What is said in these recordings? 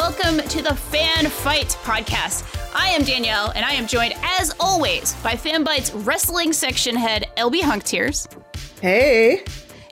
Welcome to the Fanbyte podcast. I am Danielle, and I am joined, as always, by Fanbyte's wrestling section head, LB Hunktears. Hey.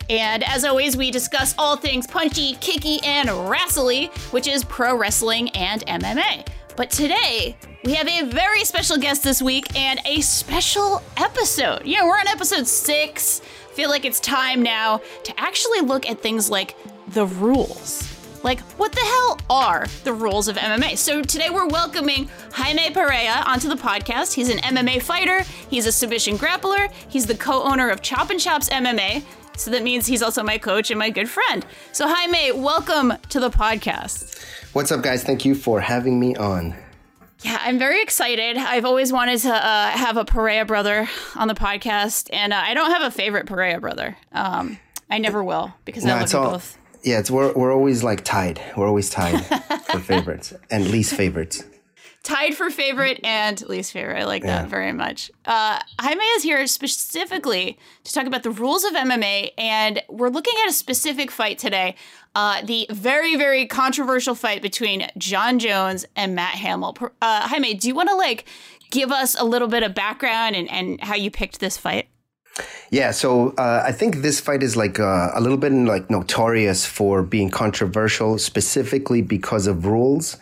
And as always, we discuss all things punchy, kicky, and wrestly, which is pro wrestling and MMA. But today, we have a very special guest this week and a special episode. Yeah, we're on episode six. Feel like it's time now to actually look at things like the rules. Like, what the hell are the rules of MMA? So today we're welcoming Jaime Perea onto the podcast. He's an MMA fighter, he's a submission grappler, he's the co owner of Chop and Chops MMA. So that means he's also my coach and my good friend. So, Jaime, welcome to the podcast. What's up, guys? Thank you for having me on. Yeah, I'm very excited. I've always wanted to uh, have a Perea brother on the podcast, and uh, I don't have a favorite Perea brother. Um, I never will because I love you all- both. Yeah, it's we're we're always like tied. We're always tied for favorites and least favorites. tied for favorite and least favorite. I like that very much. Uh, Jaime is here specifically to talk about the rules of MMA, and we're looking at a specific fight today. Uh, the very, very controversial fight between Jon Jones and Matt Hamill. Uh, Jaime, do you want to like give us a little bit of background and, and how you picked this fight? Yeah, so uh, I think this fight is like uh, a little bit like notorious for being controversial, specifically because of rules.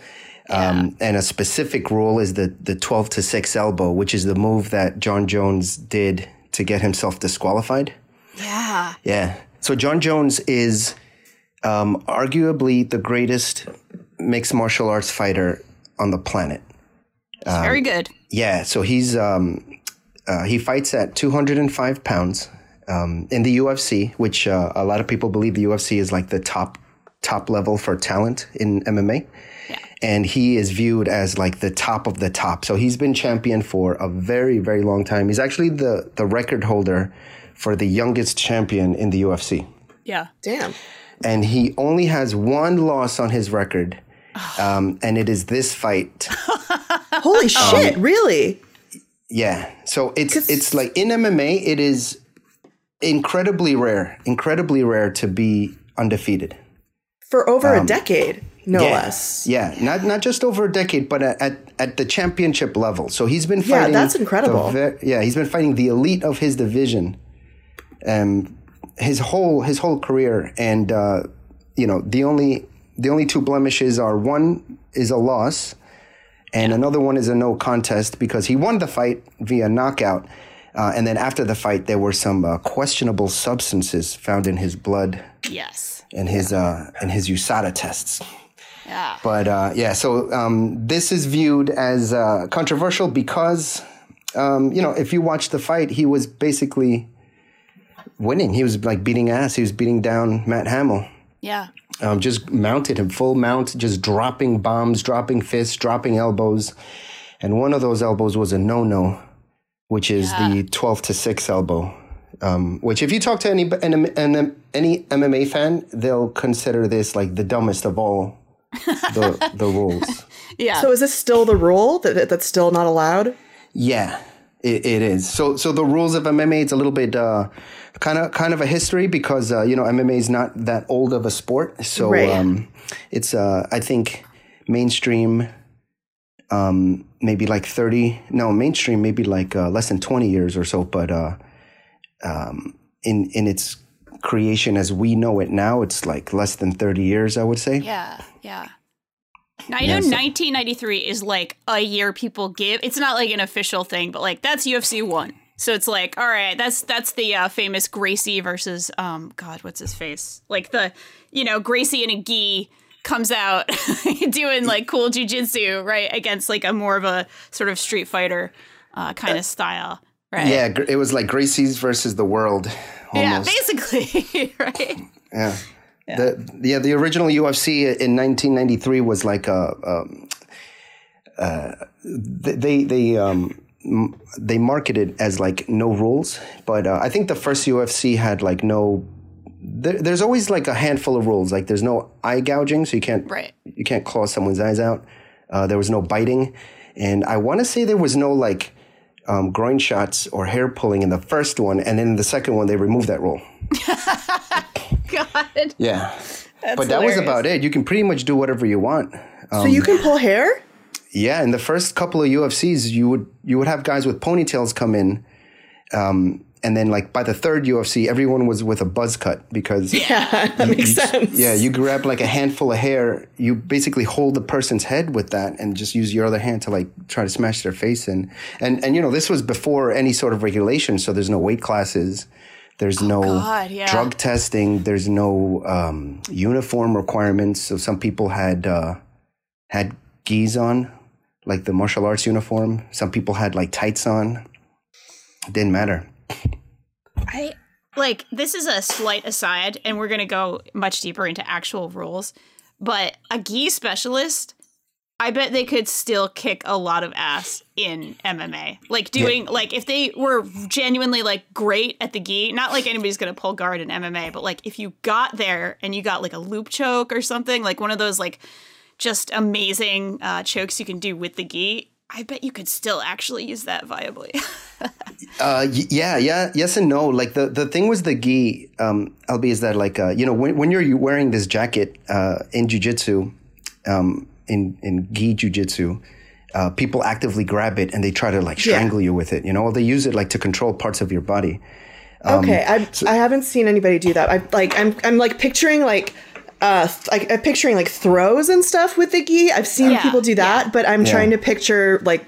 Um, and a specific rule is the the twelve to six elbow, which is the move that Jon Jones did to get himself disqualified. Yeah. Yeah. So Jon Jones is um, arguably the greatest mixed martial arts fighter on the planet. Um, very good. Yeah, so he's um, uh, he fights at 205 pounds um, in the UFC, which uh, a lot of people believe the UFC is like the top top level for talent in MMA. Yeah. And he is viewed as like the top of the top. So he's been champion for a very, very long time. He's actually the the record holder for the youngest champion in the UFC Yeah. Damn. and he only has one loss on his record, um, and it is this fight. Holy shit, really? Yeah, so it's it's like in MMA, it is incredibly rare, incredibly rare to be undefeated. For over a decade, no Um, yeah, less. yeah, not not just over a decade, but at at, the championship level. So he's been Yeah, fighting. that's incredible. ve- yeah, he's been fighting the elite of his division, um, his whole his whole career, and uh, you know the only the only two blemishes are one is a loss, and another one is a no contest because he won the fight via knockout. Uh, and then after the fight, there were some uh, questionable substances found in his blood Yes. and his uh, and his USADA tests. Yeah. But uh, yeah, so um, this is viewed as uh, controversial because, um, you know, if you watch the fight, he was basically winning. He was like beating ass. He was beating down Matt Hamill. Yeah. Um, just mounted him full mount, just dropping bombs, dropping fists, dropping elbows. And one of those elbows was a no no, which is the 12 to 6 elbow. Um, which, if you talk to any, any, any MMA fan, they'll consider this like the dumbest of all the, the rules. Yeah. So is this still the rule that that's still not allowed? Yeah, it, it is. So, so the rules of MMA, it's a little bit uh, kind of kind of a history because uh, you know MMA is not that old of a sport. So, Right. um, it's uh, I think mainstream, um, maybe like thirty. No, mainstream maybe like uh, less than twenty years or so. But uh, um, in in its creation as we know it now, it's like less than thirty years. I would say. Yeah, yeah. Now, I Yeah, know so- 1993 is like a year people give. It's not like an official thing, but like that's UFC one. So it's like, all right, that's that's the uh, famous Gracie versus um, God, what's his face? Like the you know Gracie and a gi comes out doing like cool jujitsu, right, against like a more of a sort of Street Fighter uh, kind of style, right? Yeah, it was like Gracie's versus the world. yeah, basically, right? Yeah. The yeah the original UFC in 1993 was like a um, uh, they they um they marketed as like no rules, but uh, I think the first UFC had like no. There, there's always like a handful of rules. Like there's no eye gouging, so you can't Right. you can't claw someone's eyes out. Uh, there was no biting, and I want to say there was no like um, groin shots or hair pulling in the first one, and then in the second one they removed that rule. God, Yeah. but that was about it. You can pretty much do whatever you want. so you can pull hair? Yeah, in the first couple of UFCs, you would you would have guys with ponytails come in, um, and then like by the third UFC, everyone was with a buzz cut because Yeah, that makes sense. yeah, you grab like a handful of hair, you basically hold the person's head with that, and just use your other hand to like try to smash their face in. And and you know this was before any sort of regulation, so there's no weight classes. There's no Oh, God, yeah. drug testing. There's no um, uniform requirements. So some people had uh, had gis on, like the martial arts uniform. Some people had like tights on. Didn't matter. I like this is a slight aside, and we're gonna go much deeper into actual rules. But a gi specialist, I bet they could still kick a lot of ass in MMA. Like doing like if they were genuinely like great at the gi, not like anybody's gonna pull guard in MMA, but like if you got there and you got like a loop choke or something, like one of those like just amazing uh, chokes you can do with the gi. I bet you could still actually use that viably. Uh, yeah, yeah, yes and no. Like the, the thing was the gi, um, LB, is that like, uh, you know, when, when you're wearing this jacket, uh, in jujitsu, um, in, in gi jujitsu, uh, people actively grab it and they try to like strangle you with it, you know, or they use it like to control parts of your body. okay, I I haven't seen anybody do that. I like I'm I'm like picturing like uh like I'm picturing like throws and stuff with the gi. I've seen Yeah, people do that, but I'm Yeah. trying to picture like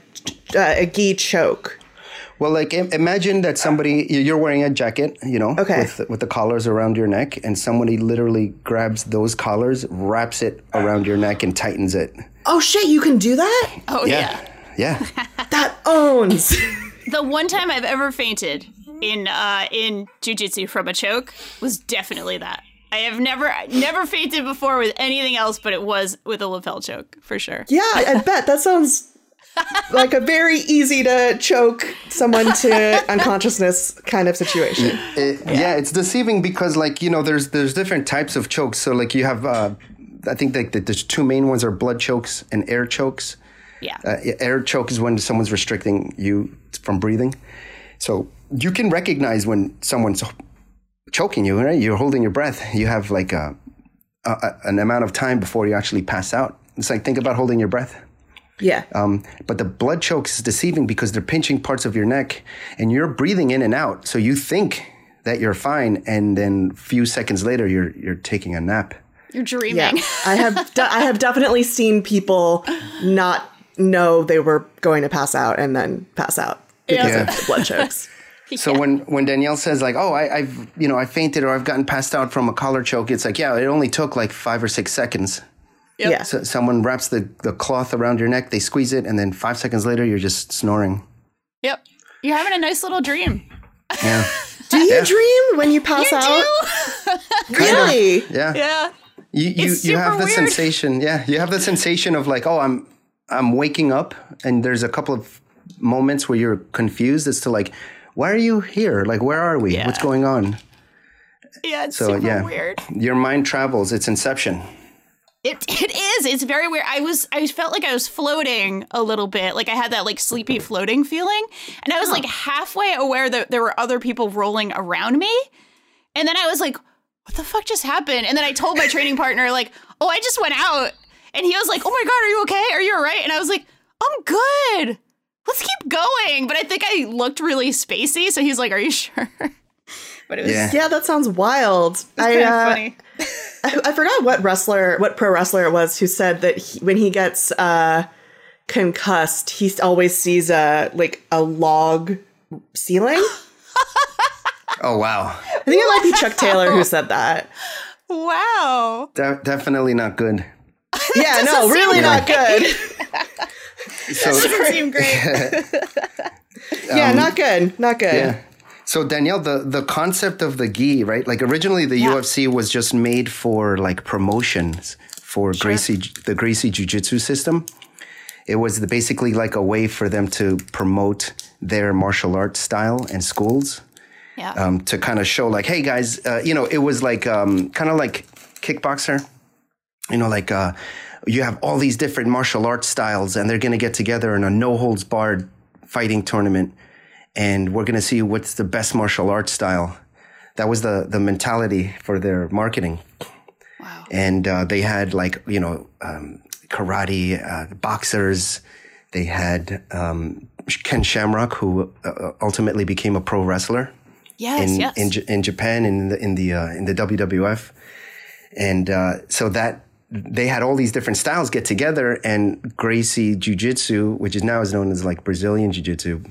uh, a gi choke. Well, like imagine that somebody you're wearing a jacket, you know, Okay. with with the collars around your neck, and somebody literally grabs those collars, wraps it around your neck, and tightens it. Oh shit, you can do that? oh Yeah, yeah. That owns. The one time I've ever fainted in uh, in jujitsu from a choke was definitely that. I have never never fainted before with anything else, but it was with a lapel choke for sure. yeah, I bet that sounds like a very easy to choke someone to unconsciousness kind of situation. It- yeah. it's deceiving because like you know there's there's different types of chokes. So like you have uh, I think like the, the two main ones are blood chokes and air chokes. Yeah. Uh, air choke is when someone's restricting you from breathing. So you can recognize when someone's choking you, right? You're holding your breath. You have like a, a, a- an amount of time before you actually pass out. It's like think about holding your breath. Yeah. Um, but the blood chokes is deceiving because they're pinching parts of your neck and you're breathing in and out. So you think that you're fine, and then a few seconds later, you're you're taking a nap. You're dreaming. Yeah, I have de- I have definitely seen people not know they were going to pass out and then pass out because Yeah. of the blood chokes. So when when Danielle says like, "Oh, I, I've you know I fainted or I've gotten passed out from a collar choke," it's like, yeah, it only took like five or six seconds. Yep. Yeah. So someone wraps the, the cloth around your neck, they squeeze it, and then five seconds later, you're just snoring. Yep. You're having a nice little dream. Yeah, Do you dream when you pass You out? do? Really? yeah. Yeah. You you, It's you have the weird. sensation, yeah. You have the sensation of like, oh, I'm I'm waking up, and there's a couple of moments where you're confused as to like, why are you here? Like, where are we? What's going on? Yeah, it's So super yeah, weird. your mind travels. It's Inception. It it is. It's very weird. I was I felt like I was floating a little bit. Like I had that like sleepy floating feeling. And I was like halfway aware that there were other people rolling around me. And then I was like, what the fuck just happened? And then I told my training partner, like, oh, I just went out. And he was like, oh my God, are you okay? Are you all right? And I was like, I'm good. Let's keep going. But I think I looked really spacey. So he's like, are you sure? But it was Yeah. Yeah, that sounds wild. I, kind of uh, funny. I I forgot what wrestler, what pro wrestler it was who said that he, when he gets uh, concussed, he always sees a like a log ceiling. Oh wow, I think it might be Chuck Taylor who said that. Wow. De- definitely not good. yeah, no, really not good. So Doesn't seem great. yeah, not good. Not good. yeah. So Danielle, the the concept of the gi, right? Like originally, the Yeah. UFC was just made for like promotions for Gracie, the Gracie Jiu Jitsu system. It was the, basically like a way for them to promote their martial arts style and schools. Yeah. um, to kind of show like, hey guys, uh, you know, it was like um, kind of like kickboxer, you know, like uh, you have all these different martial arts styles, and they're going to get together in a no holds barred fighting tournament, and we're going to see what's the best martial arts style. That was the the mentality for their marketing, wow. and uh, they had like you know um, karate, uh, boxers. They had um, Ken Shamrock, who uh, ultimately became a pro wrestler Yes, in yes. in, J- in Japan in the in the uh, in the WWF, and uh, so that they had all these different styles get together, and Gracie Jiu Jitsu, which is now is known as like Brazilian Jiu Jitsu,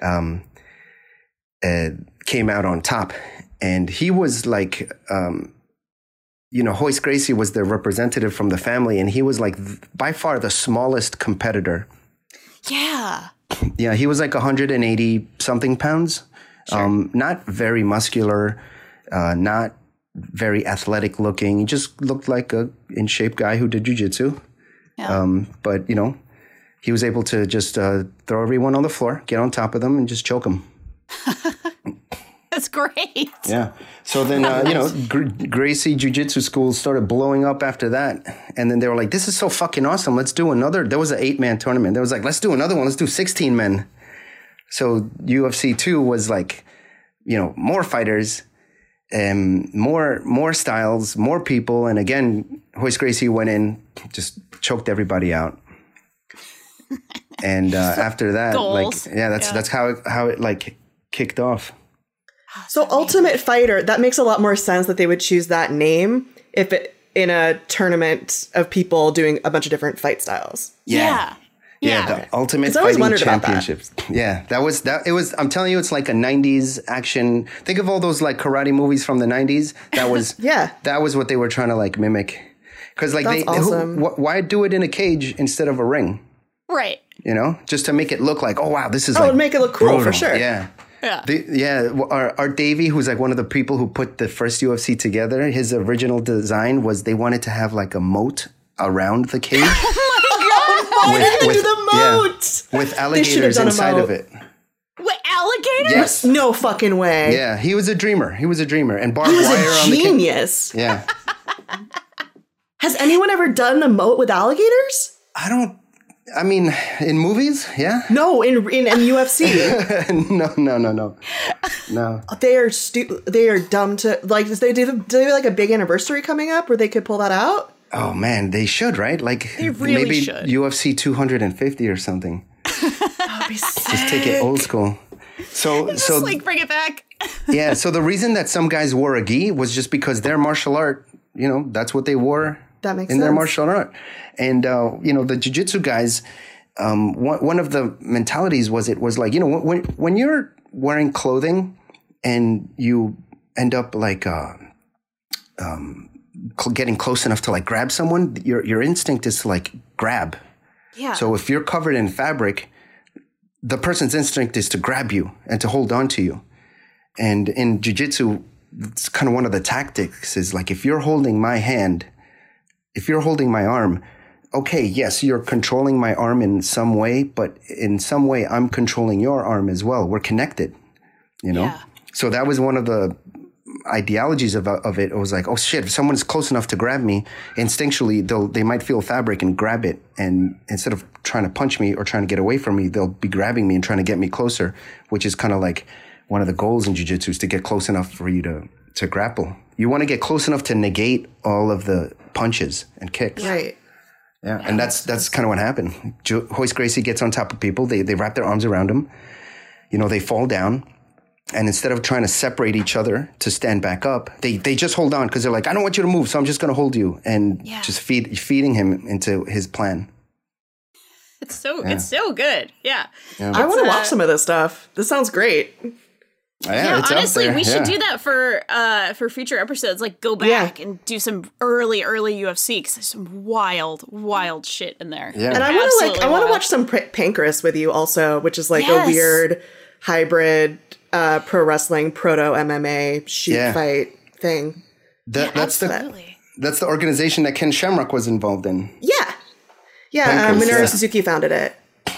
yeah. uh, came out on top, and he was like. Um, you know, Royce Gracie was the representative from the family, and he was like by far the smallest competitor. Yeah. Yeah, he was like 180 something pounds. Um, not very muscular, uh, not very athletic looking. He just looked like a in shape guy who did jujitsu. Yeah. Um, but you know, he was able to just uh, throw everyone on the floor, get on top of them, and just choke them. That's great. Yeah. So then, uh, you know, Gr- Gracie Jiu Jitsu school started blowing up after that. And then they were like, this is so fucking awesome. Let's do another. There was an eight man tournament. There was like, let's do another one. Let's do 16 men. So UFC 2 was like, you know, more fighters, um, more, more styles, more people. And again, Royce Gracie went in, just choked everybody out. And uh, after that, Goals. like, yeah, that's, Yeah. that's how it, how it like kicked off. So Ultimate Fighter, that makes a lot more sense that they would choose that name if it in a tournament of people doing a bunch of different fight styles. Yeah. Yeah, the Ultimate 'Cause I always Fighting wondered about that. Yeah, that was that. It was. I'm telling you, it's like a '90s action. Think of all those like karate movies from the '90s. That was. Yeah. That was what they were trying to like mimic. Because like That's they, who- wh- why do it in a cage instead of a ring? Right. You know, just to make it look like, oh wow, this is Oh, like it'd make it look cool for sure. Yeah. Yeah. The, yeah, w- our, Art Davie, who's like one of the people who put the first UFC together, his original design was they wanted to have like a moat around the cage oh Why did they with- do the yeah. with They should have alligators done a inside of it. With alligators? Yes. No fucking way. Yeah, he was a dreamer. He was a dreamer, and barbed was wire a on the cage. genius. Yeah, Has anyone ever done the moat with alligators? I don't. I mean, in movies, yeah. No, in in, in UFC. no, no, no, no, no. they are stu- they are dumb to like they do, do they have like a big anniversary coming up where they could pull that out? Oh man, they should right. Like They really maybe should. UFC 250 or something. Just take it old school. So, Just so like bring it back. yeah. So the reason that some guys wore a gi was just because their martial art. You know, that's what they wore. That makes in their martial art, and uh, you know the jujitsu guys. Um, one, one of the mentalities was it was like you know when when you're wearing clothing and you end up like uh, um, getting close enough to like grab someone, your your instinct is to like grab. Yeah. So if you're covered in fabric, the person's instinct is to grab you and to hold on to you. And in jujitsu, it's kind of one of the tactics is like if you're holding my hand, if you're holding my arm, okay, yes, you're controlling my arm in some way, but in some way I'm controlling your arm as well. We're connected, you know? Yeah. So that was one of the ideologies of, of it. It was like, oh shit, if someone's close enough to grab me, instinctually they'll they might feel fabric and grab it, and instead of trying to punch me or trying to get away from me, they'll be grabbing me and trying to get me closer, which is kind of like one of the goals in jujitsu is to get close enough for you to to grapple. You want to get close enough to negate all of the punches and kicks. right. Yeah, and that's that's kind of what happened. Jo- Royce Gracie gets on top of people. They they wrap their arms around him. You know, they fall down, and instead of trying to separate each other to stand back up, they they just hold on because they're like, I don't want you to move, so I'm just going to hold you, and Yeah. just feed feeding him into his plan. It's so it's so good. Yeah. I want to uh, watch some of this stuff. This sounds great. Yeah, it's honestly, there, we should do that for uh for future episodes. Like, go back and do some early, early UFC because there's some wild, wild shit in there. Yeah. And I want to like I want to watch some pr- Pancrase with you also, which is like Yes. a weird hybrid uh, pro wrestling proto MMA shoot Yeah. fight thing. That, that's the that's the organization that Ken Shamrock was involved in. Yeah, yeah. Uh, Pancrase, Minoru yeah. Suzuki founded it.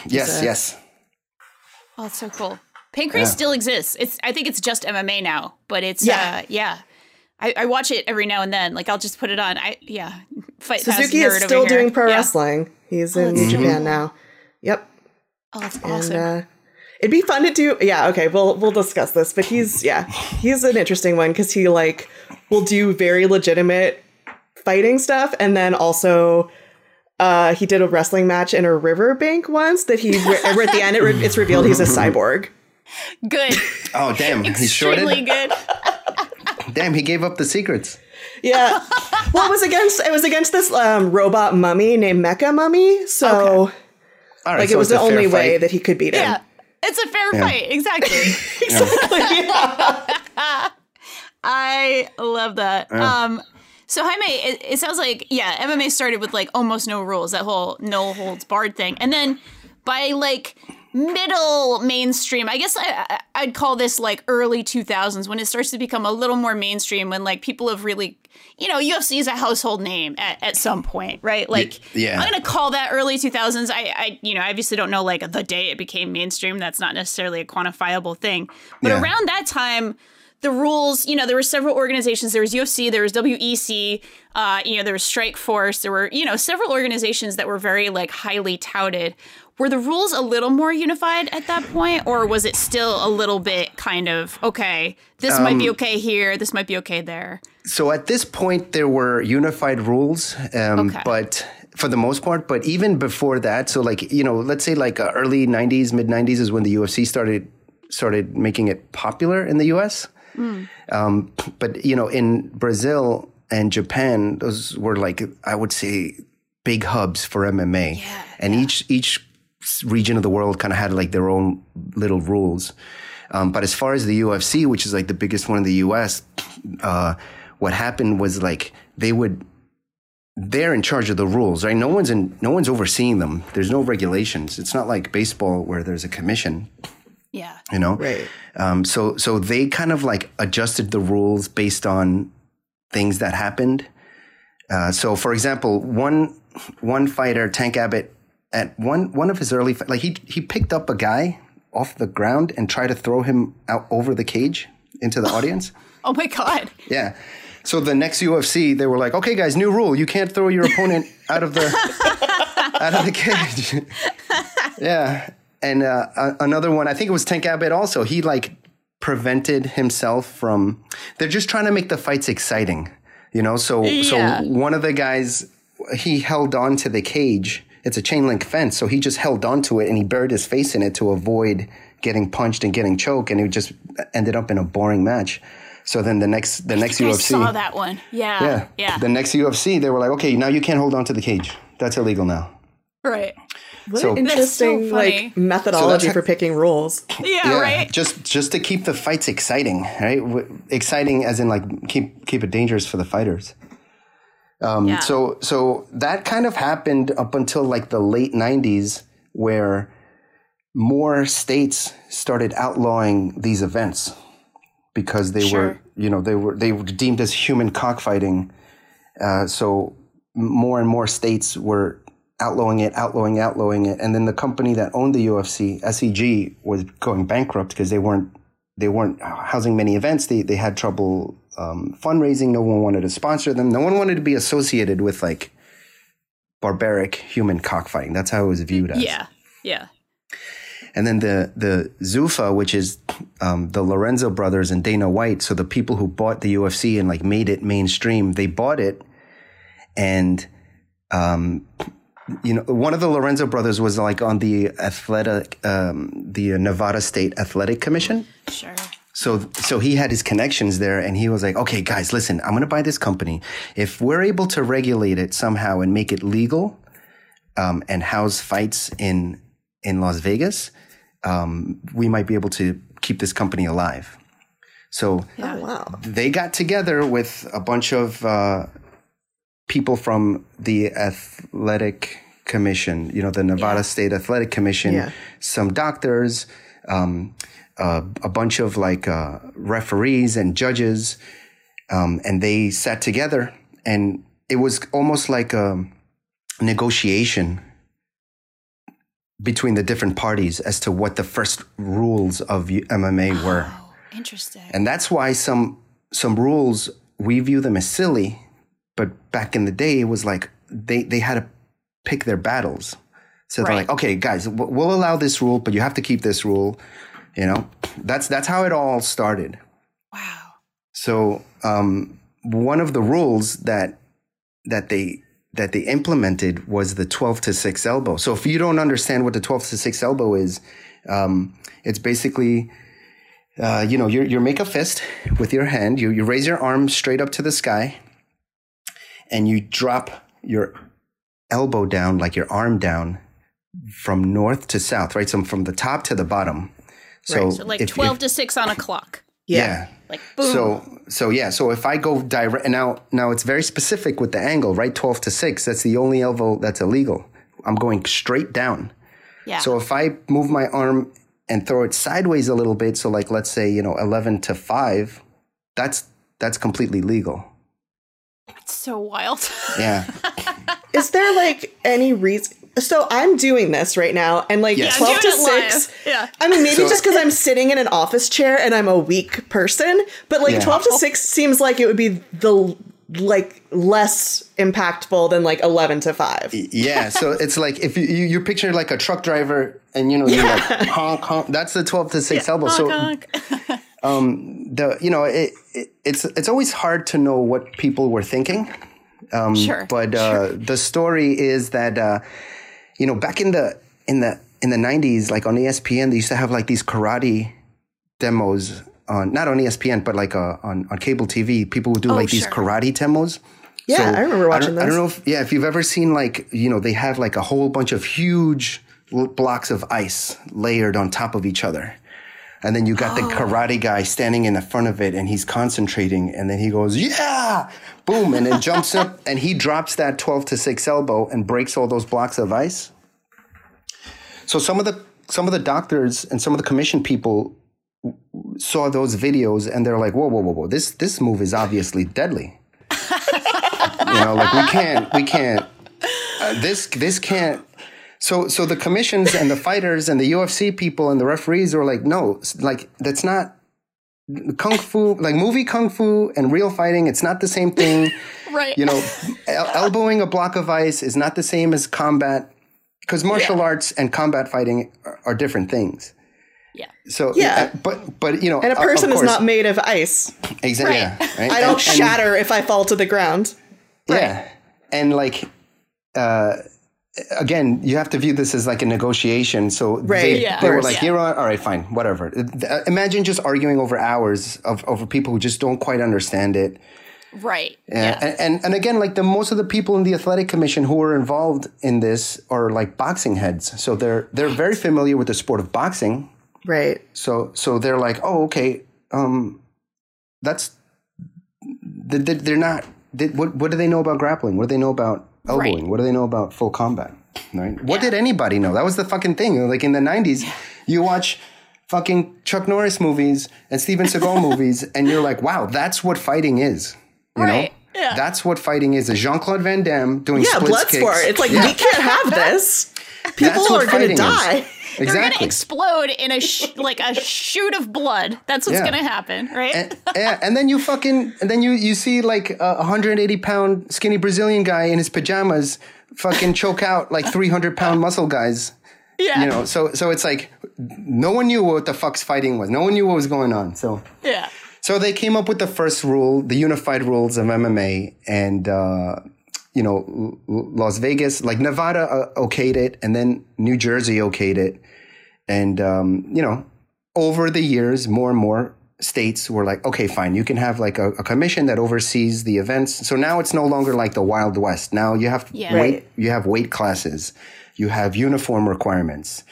Yes, a- yes. Oh, that's so cool. Pancrase Yeah. still exists. It's I think it's just MMA now, but it's Yeah. uh yeah. I, I watch it every now and then. Like I'll just put it on. I yeah. Fight Suzuki is still doing pro Yeah. wrestling. He's in that's Japan now. Yep. Oh, that's And awesome. uh, it'd be fun to do. Yeah, okay, we'll we'll discuss this. But he's yeah, he's an interesting one because he like will do very legitimate fighting stuff, and then also. Uh, he did a wrestling match in a riverbank once that he where at the end it re- it's revealed he's a cyborg. Good. Oh damn, he Extremely shorted. good. Damn, he gave up the secrets. Yeah. well, it was against it was against this um, robot mummy named Mecha Mummy. So All right, like so it was the a fair only way that he could beat him. Yeah. It's a fair fight. Exactly. Exactly. I love that. Um, so Jaime, it, it sounds like yeah, MMA started with like almost no rules, that whole no holds barred thing, and then by like middle mainstream, I guess I, I'd call this like early two thousands when it starts to become a little more mainstream when like people have really. You know, UFC is a household name at, at some point, right? Like, yeah. I'm gonna call that early 2000s. I, I, you know, I obviously don't know like the day it became mainstream. That's not necessarily a quantifiable thing. But Yeah. around that time, the rules, you know, there were several organizations. There was UFC, there was WEC, uh, you know, there was Strikeforce. There were, you know, several organizations that were very like highly touted. Were the rules a little more unified at that point, or was it still a little bit kind of okay? This might Um, be okay here. This might be okay there. So at this point, there were unified rules, um, Okay. but for the most part. But even before that, so like you know, let's say like uh, early '90s, mid '90s is when the UFC started started making it popular in the U.S. Um, but you know, in Brazil and Japan, those were like I would say big hubs for MMA, and each each region of the world kind of had like their own little rules. Um, but as far as the UFC, which is like the biggest one in the US, uh, what happened was like they would they're in charge of the rules, right? No one's in no one's overseeing them. There's no regulations. It's not like baseball where there's a commission, Yeah. you know. Right. Um, so so they kind of like adjusted the rules based on things that happened. Uh, so for example, one one fighter, Tank Abbott, at one one of his early like he he picked up a guy off the ground and tried to throw him out over the cage into the audience. Oh my god. Yeah. So the next UFC, they were like, "Okay, guys, new rule: you can't throw your opponent out of the out of the cage." yeah, and uh, another one, I think it was Tank Abbott. Also, he like prevented himself from. They're just trying to make the fights exciting, you know. So, Yeah. so one of the guys, he held on to the cage. It's a chain link fence, so he just held onto it and he buried his face in it to avoid getting punched and getting choked, and it just ended up in a boring match. So then the next the next I UFC, saw that one. Yeah. yeah, Yeah. the next UFC, they were like, okay, now you can't hold on to the cage. That's illegal now. right. What So- an interesting so like methodology So for picking rules. Yeah, right. Just just to keep the fights exciting, right? W- Exciting as in like keep keep it dangerous for the fighters. Um, Yeah. So so that kind of happened up until like the late '90s, where more states started outlawing these events because they Sure. were you know they were they were deemed as human cockfighting. Uh, so more and more states were outlawing it, outlawing, outlawing it, and then the company that owned the UFC, SEG, was going bankrupt because they weren't they weren't housing many events. They they had trouble um, fundraising. No one wanted to sponsor them. No one wanted to be associated with like barbaric human cockfighting. That's how it was viewed as. Yeah. Yeah. And then the the Zuffa, which is um, the Lorenzo brothers and Dana White, so the people who bought the UFC and like made it mainstream, they bought it, and um, you know, one of the Lorenzo brothers was like on the athletic, um, the Nevada State Athletic Commission. Sure. So, so he had his connections there, and he was like, "Okay, guys, listen, I'm going to buy this company. If we're able to regulate it somehow and make it legal, um, and house fights in in Las Vegas, um, we might be able to keep this company alive." So Oh wow. they got together with a bunch of uh, people from the athletic commission, you know, the Nevada State Athletic Commission, Yeah. some doctors, um, uh, a bunch of like uh, referees and judges, um, and they sat together, and it was almost like a negotiation between the different parties as to what the first rules of MMA were. Oh, interesting. And that's why some some rules we view them as silly, but back in the day it was like they they had to pick their battles. So they're like, okay, guys, we'll allow this rule, but you have to keep this rule. You know, that's that's how it all started. wow. So um, one of the rules that that they that they implemented was the twelve to six elbow. So if you don't understand what the twelve to six elbow is, um, it's basically uh, you know you you make a fist with your hand. You you raise your arm straight up to the sky, and you drop your elbow down like your arm down from north to south, right? So from the top to the bottom. So, Right. So like if- if- 12 to 6 on a clock. yeah. Like boom. So so yeah, so if I go direct now now it's very specific with the angle, right? 12 to 6, that's the only elbow that's illegal. I'm going straight down. yeah. So if I move my arm and throw it sideways a little bit, so like let's say, you know, 11 to 5, that's that's completely legal. It's so wild. Yeah. Is there like any reason? So I'm doing this right now, and like Yes. I'm 12 to doing it live. 6. Yeah. I mean, maybe So- just because I'm sitting in an office chair and I'm a weak person, but like Yeah. 12 to 6 seems like it would be the like less impactful than like 11 to 5. Yeah, so it's like if you, you you picture like a truck driver and you know you're like honk honk that's the 12 to 6 elbow. So Honk, honk. the you know it, it it's it's always hard to know what people were thinking. Sure. but uh, the story is that uh, you know back in the in the in the 90s like on espn they used to have like these karate demos on not on espn but like uh, on on cable tv people would do like these karate demos. Yeah, I remember watching don't, I don't know if yeah if you've ever seen like you know they have like a whole bunch of huge blocks of ice layered on top of each other and then you got the karate guy standing in the front of it and he's concentrating and then he goes yeah! Boom and then jumps up and he drops that 12 to 6 elbow and breaks all those blocks of ice. So some of the some of the doctors and some of the commission people saw those videos and they're like whoa whoa whoa whoa this this move is obviously deadly. You know like we can't we can't uh, this this can't so so the commissions and the fighters and the UFC people and the referees are like no like that's not kung fu like movie kung fu and real fighting it's not the same thing right. you know el- elbowing a block of ice is not the same as combat because martial arts and combat fighting are, are different things yeah. so Yeah. uh, but but you know And a of person is not made of ice. exactly Right. yeah, right? I don't And- and- shatter if I fall to the ground. Yeah. And like, uh, again, you have to view this as like a negotiation. So Right, they, Yeah. they were like, course. you're on, all right, fine, whatever. Imagine just arguing over hours of over people who just don't quite understand it. Right. Yeah. Yeah. And, and and again, like the most of the people in the athletic commission who are involved in this are like boxing heads. So they're they're very familiar with the sport of boxing. Right. So so they're like, oh, okay, um, that's they- they- they're not. What what do they know about grappling? What do they know about elbowing? Right. What do they know about full combat? Right? What did anybody know? That was the fucking thing. Like in the '90s, you watch fucking Chuck Norris movies and Steven Seagal movies, and you're like, wow, that's what fighting is. You Right. know, Yeah. that's what fighting is. Is Jean Claude Van Damme doing Yeah, splits Bloodsport. It's like Yeah. we can't have this. People are going to is. Die. They're gonna explode in a sh- like a shoot of blood. That's what's Yeah. gonna happen, right? and, yeah, and then you fucking, and then you you see like a 180 pound skinny Brazilian guy in his pajamas fucking choke out like 300 pound muscle guys. yeah. You know, so so it's like no one knew what the fuck's fighting was. No one knew what was going on. So yeah. so they came up with the first rule, the unified rules of MMA, and uh, you know, Las Vegas, like Nevada uh, okayed it, and then New Jersey okayed it, and um, you know, over the years, more and more states were like, okay, fine, you can have like a, a commission that oversees the events. So now it's no longer like the Wild West. Now you have Yeah. weight, you have weight classes, you have uniform requirements,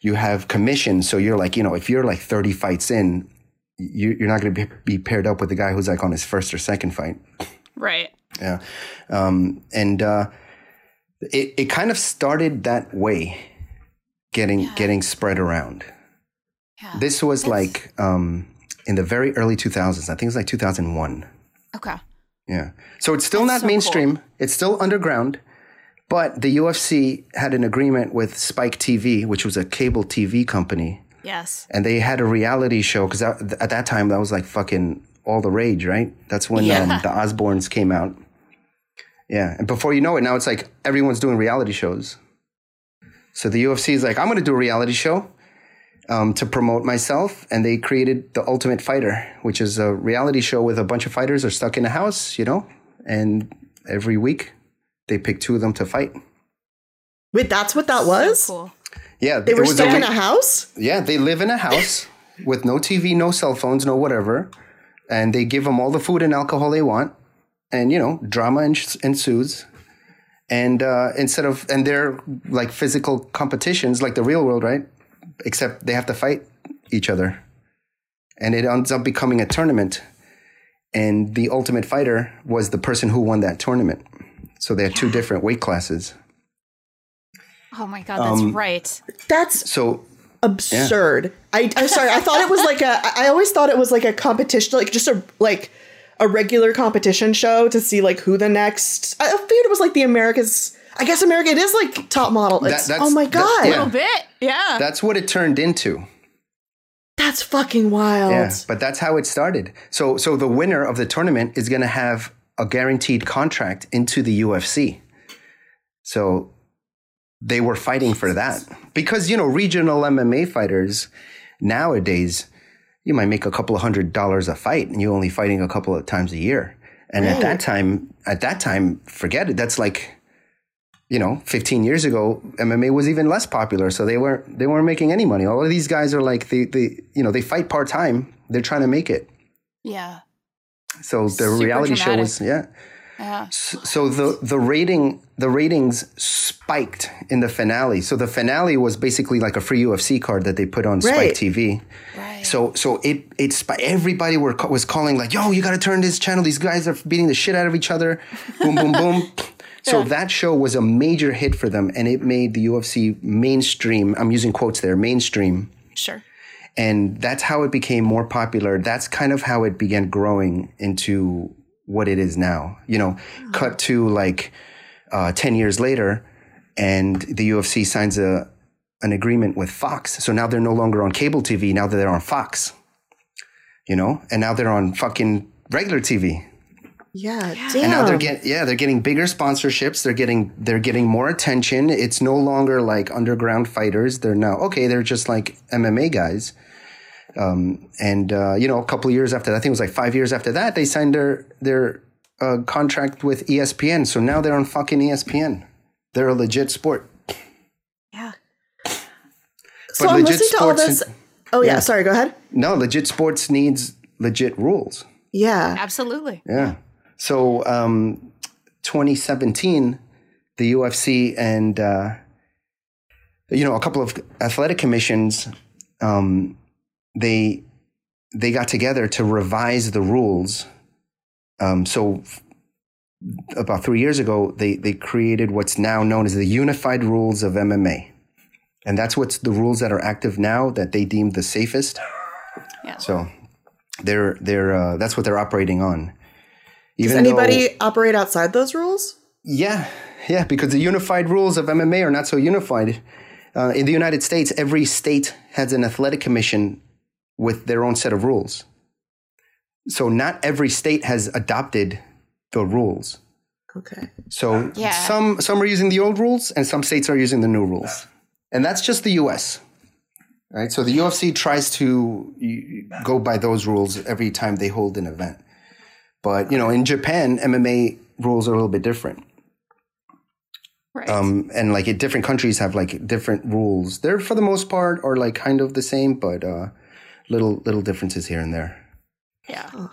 you have commissions. So you're like, you know, if you're like 30 fights in, you, you're not going to be, be paired up with the guy who's like on his first or second fight. Right. Yeah. Um, and uh, it, it kind of started that way, getting getting spread around. Yeah. This was like um, in the very early 2000s. I think it was like 2001. Okay. Yeah. So it's still That's not so mainstream. It's still underground. But the UFC had an agreement with Spike TV, which was a cable TV company, Yes. and they had a reality show because at that time that was like fucking all the rage, right? That's when Yeah. um, the Osbournes came out. Yeah, and before you know it, now it's like everyone's doing reality shows. So the UFC is like, I'm going to do a reality show um, to promote myself, and they created the Ultimate Fighter, which is a reality show with a bunch of fighters are stuck in a house, you know, and every week they pick two of them to fight. Wait, that's what that was? So cool. Yeah, They it were was stuck a- in a house? Yeah, they live in a house with no TV, no cell phones, no whatever, and they give them all the food and alcohol they want, and you know, drama ens- ensues. And uh, instead of and they're like physical competitions, like the real world, right? Except they have to fight each other, and it ends up becoming a tournament. And the Ultimate Fighter was the person who won that tournament. So they had two different weight classes. Oh my god, that's Um, right. That's So absurd. I, I'm sorry. I thought it was like a i always thought it was like a competition, like just a like a regular competition show to see like who the next. I figured it was like the America's. I guess America it is like top model. That- It's, oh my that- god, A yeah. little bit. Yeah. that's what it turned into. that's fucking wild. Yeah, but that's how it started. So so the winner of the tournament is going to have a guaranteed contract into the UFC. So they were fighting for that because you know regional MMA fighters nowadays you might make a couple of hundred dollars a fight and you're only fighting a couple of times a year. And at that time, at that time, forget it. That's like you know, 15 years ago, MMA was even less popular, so they weren't they weren't making any money. All of these guys are like they they you know they fight part time. They're trying to make it. yeah. So the Super reality show was yeah. Yeah. S- So the the rating the ratings spiked in the finale. So the finale was basically like a free UFC card that they put on Spike TV. So so it it's everybody were was calling like, "Yo, you got to turn this channel. These guys are beating the shit out of each other." Boom boom boom. So that show was a major hit for them and it made the UFC mainstream. I'm using quotes there, mainstream. Sure. And that's how it became more popular. That's kind of how it began growing into what it is now. You know, cut to like uh, 10 years later, and the UFC signs a, an agreement with Fox. So now they're no longer on cable TV. Now they're on Fox, you know, and now they're on fucking regular TV. Yeah, damn. And now they're getting yeah, they're getting bigger sponsorships. They're getting they're getting more attention. It's no longer like underground fighters. They're now okay. They're just like MMA guys. Um, and uh, you know, a couple of years after that, I think it was like five years after that, they signed their their uh, contract with ESPN. So now they're on fucking ESPN. They're a legit sport. Yeah. so but I'm legit listening to all sports this. Oh yeah, yeah. sorry. Go ahead. No, legit sports needs legit rules. Yeah. Absolutely. Yeah. So, um, 2017, the UFC and uh, you know a couple of athletic commissions, um, they they got together to revise the rules. Um, so, f- about three years ago, they they created what's now known as the Unified Rules of MMA, and that's what's the rules that are active now that they deem the safest. Yeah. So, they're they're uh, that's what they're operating on. Does Even though- anybody operate outside those rules? yeah, yeah, because the unified rules of MMA are not so unified. Uh, in the United States, every state has an athletic commission with their own set of rules. So not every state has adopted the rules. Okay. So Yeah. some some are using the old rules, and some states are using the new rules, and that's just the U.S. Right. So the UFC tries to go by those rules every time they hold an event, but you know, in Japan, MMA rules are a little bit different. Right. um, and like different countries have like different rules. They're for the most part are like kind of the same, but uh, little little differences here and there. yeah.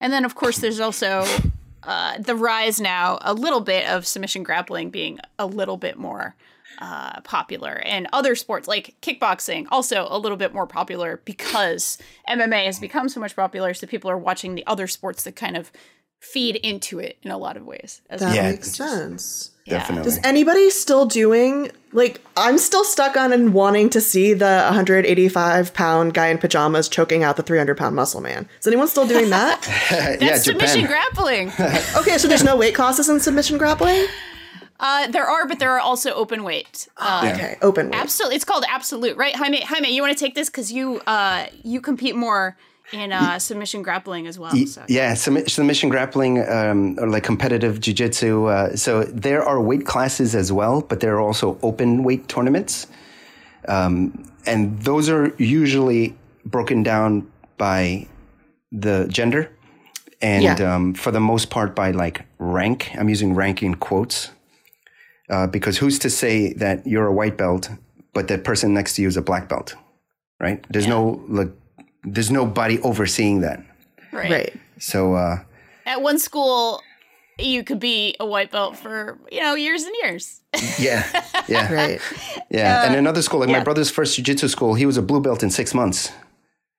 And then, of course, there's also uh, the rise now, a little bit of submission grappling being a little bit more uh, popular, and other sports like kickboxing also a little bit more popular because MMA has become so much popular. So people are watching the other sports that kind of feed into it in a lot of ways. As That well. Yeah, makes sense. Definitely. Does anybody still doing like I'm still stuck on and wanting to see the 185 pound guy in pajamas choking out the 300 pound muscle man. Is anyone still doing that? That's yeah, submission grappling. okay, so there's no weight classes in submission grappling. uh, there are, but there are also open weight. Uh, Okay, open weight. Absolutely, it's called absolute, right? Jaime, Jaime, you want to take this because you uh, you compete more in uh, submission grappling as well. So. Yeah, submi- submission grappling um, or like competitive jiu-jitsu. Uh, so there are weight classes as well, but there are also open weight tournaments. Um, and those are usually broken down by the gender and Yeah. um, for the most part by like rank. I'm using rank in quotes uh, because who's to say that you're a white belt, but that person next to you is a black belt, right? There's no like, there's nobody overseeing that. right. Right. So uh, At one school, you could be a white belt for you know years and years. yeah, yeah, Right. yeah. and another school, like yeah. my brother's first jiu-jitsu school, he was a blue belt in six months,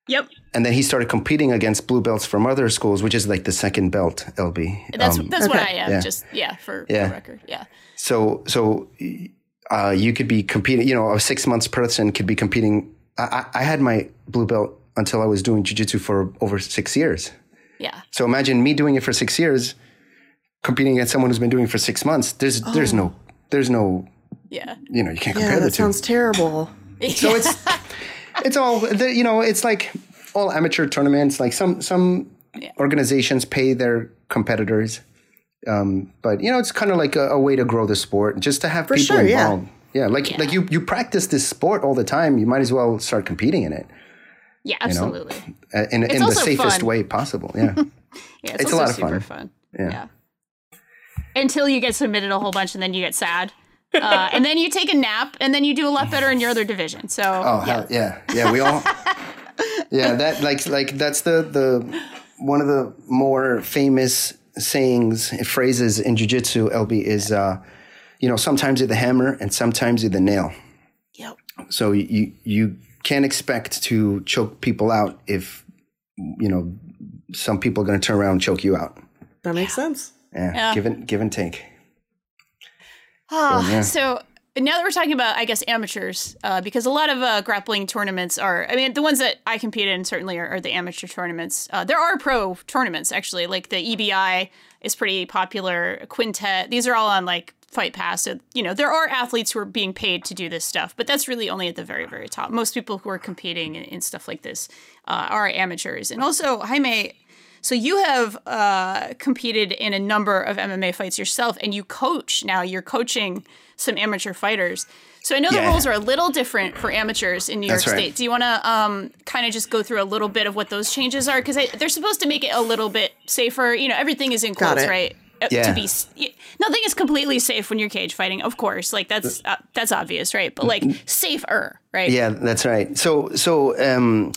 Yep, and then he started competing against blue belts from other schools, which is like the second belt LB. that's Um, that's what I am. yeah. Just yeah, for Yeah. the record. Yeah, So, so uh, you could be competing. You know, a six months person could be competing. I, I I had my blue belt until I was doing jiu-jitsu for over six years. yeah. So imagine me doing it for six years, competing against someone who's been doing it for six months. There's there's no there's no Yeah. you know you can't Yeah, compare the that two. sounds terrible. So it's it's all the, you know. It's like all amateur tournaments. Like some some organizations pay their competitors, um, but you know it's kind of like a, a way to grow the sport, just to have people sure, yeah. involved. Yeah, like like you you practice this sport all the time. You might as well start competing in it Yeah, absolutely. uh, in, in the safest fun. way possible. Yeah, Yeah, it's, It's a lot of super fun. fun. Yeah. Until you get submitted a whole bunch and then you get sad. Uh, and then you take a nap and then you do a lot better in your other division. So Oh yeah. hell yeah, yeah. We all, yeah. That like like that's the the one of the more famous sayings phrases in jujitsu. LB is, uh, you know, sometimes you're the hammer and sometimes you're the nail. Yep. So you you can't expect to choke people out if you know some people are going to turn around and choke you out. That makes sense. Yeah, Yeah. give and give and take. Yeah. So now that we're talking about, I guess, amateurs, uh, because a lot of uh, grappling tournaments are, I mean, the ones that I compete in certainly are, are the amateur tournaments. Uh, there are pro tournaments, actually, like the EBI is pretty popular, Quintet. These are all on like Fight Pass. So, you know, there are athletes who are being paid to do this stuff, but that's really only at the very, very top. Most people who are competing in, in stuff like this uh, are amateurs. And also, Jaime, so you have uh, competed in a number of MMA fights yourself, and you coach now. You're coaching some amateur fighters. So I know the Yeah. rules are a little different for amateurs in New York right. State. Do you want to um, kind of just go through a little bit of what those changes are? Because they're supposed to make it a little bit safer. You know, everything is in quotes, right? Uh, To be nothing is completely safe when you're cage fighting, of course. Like that's uh, that's obvious, right? But like safer, right? Yeah, that's right. So, so um,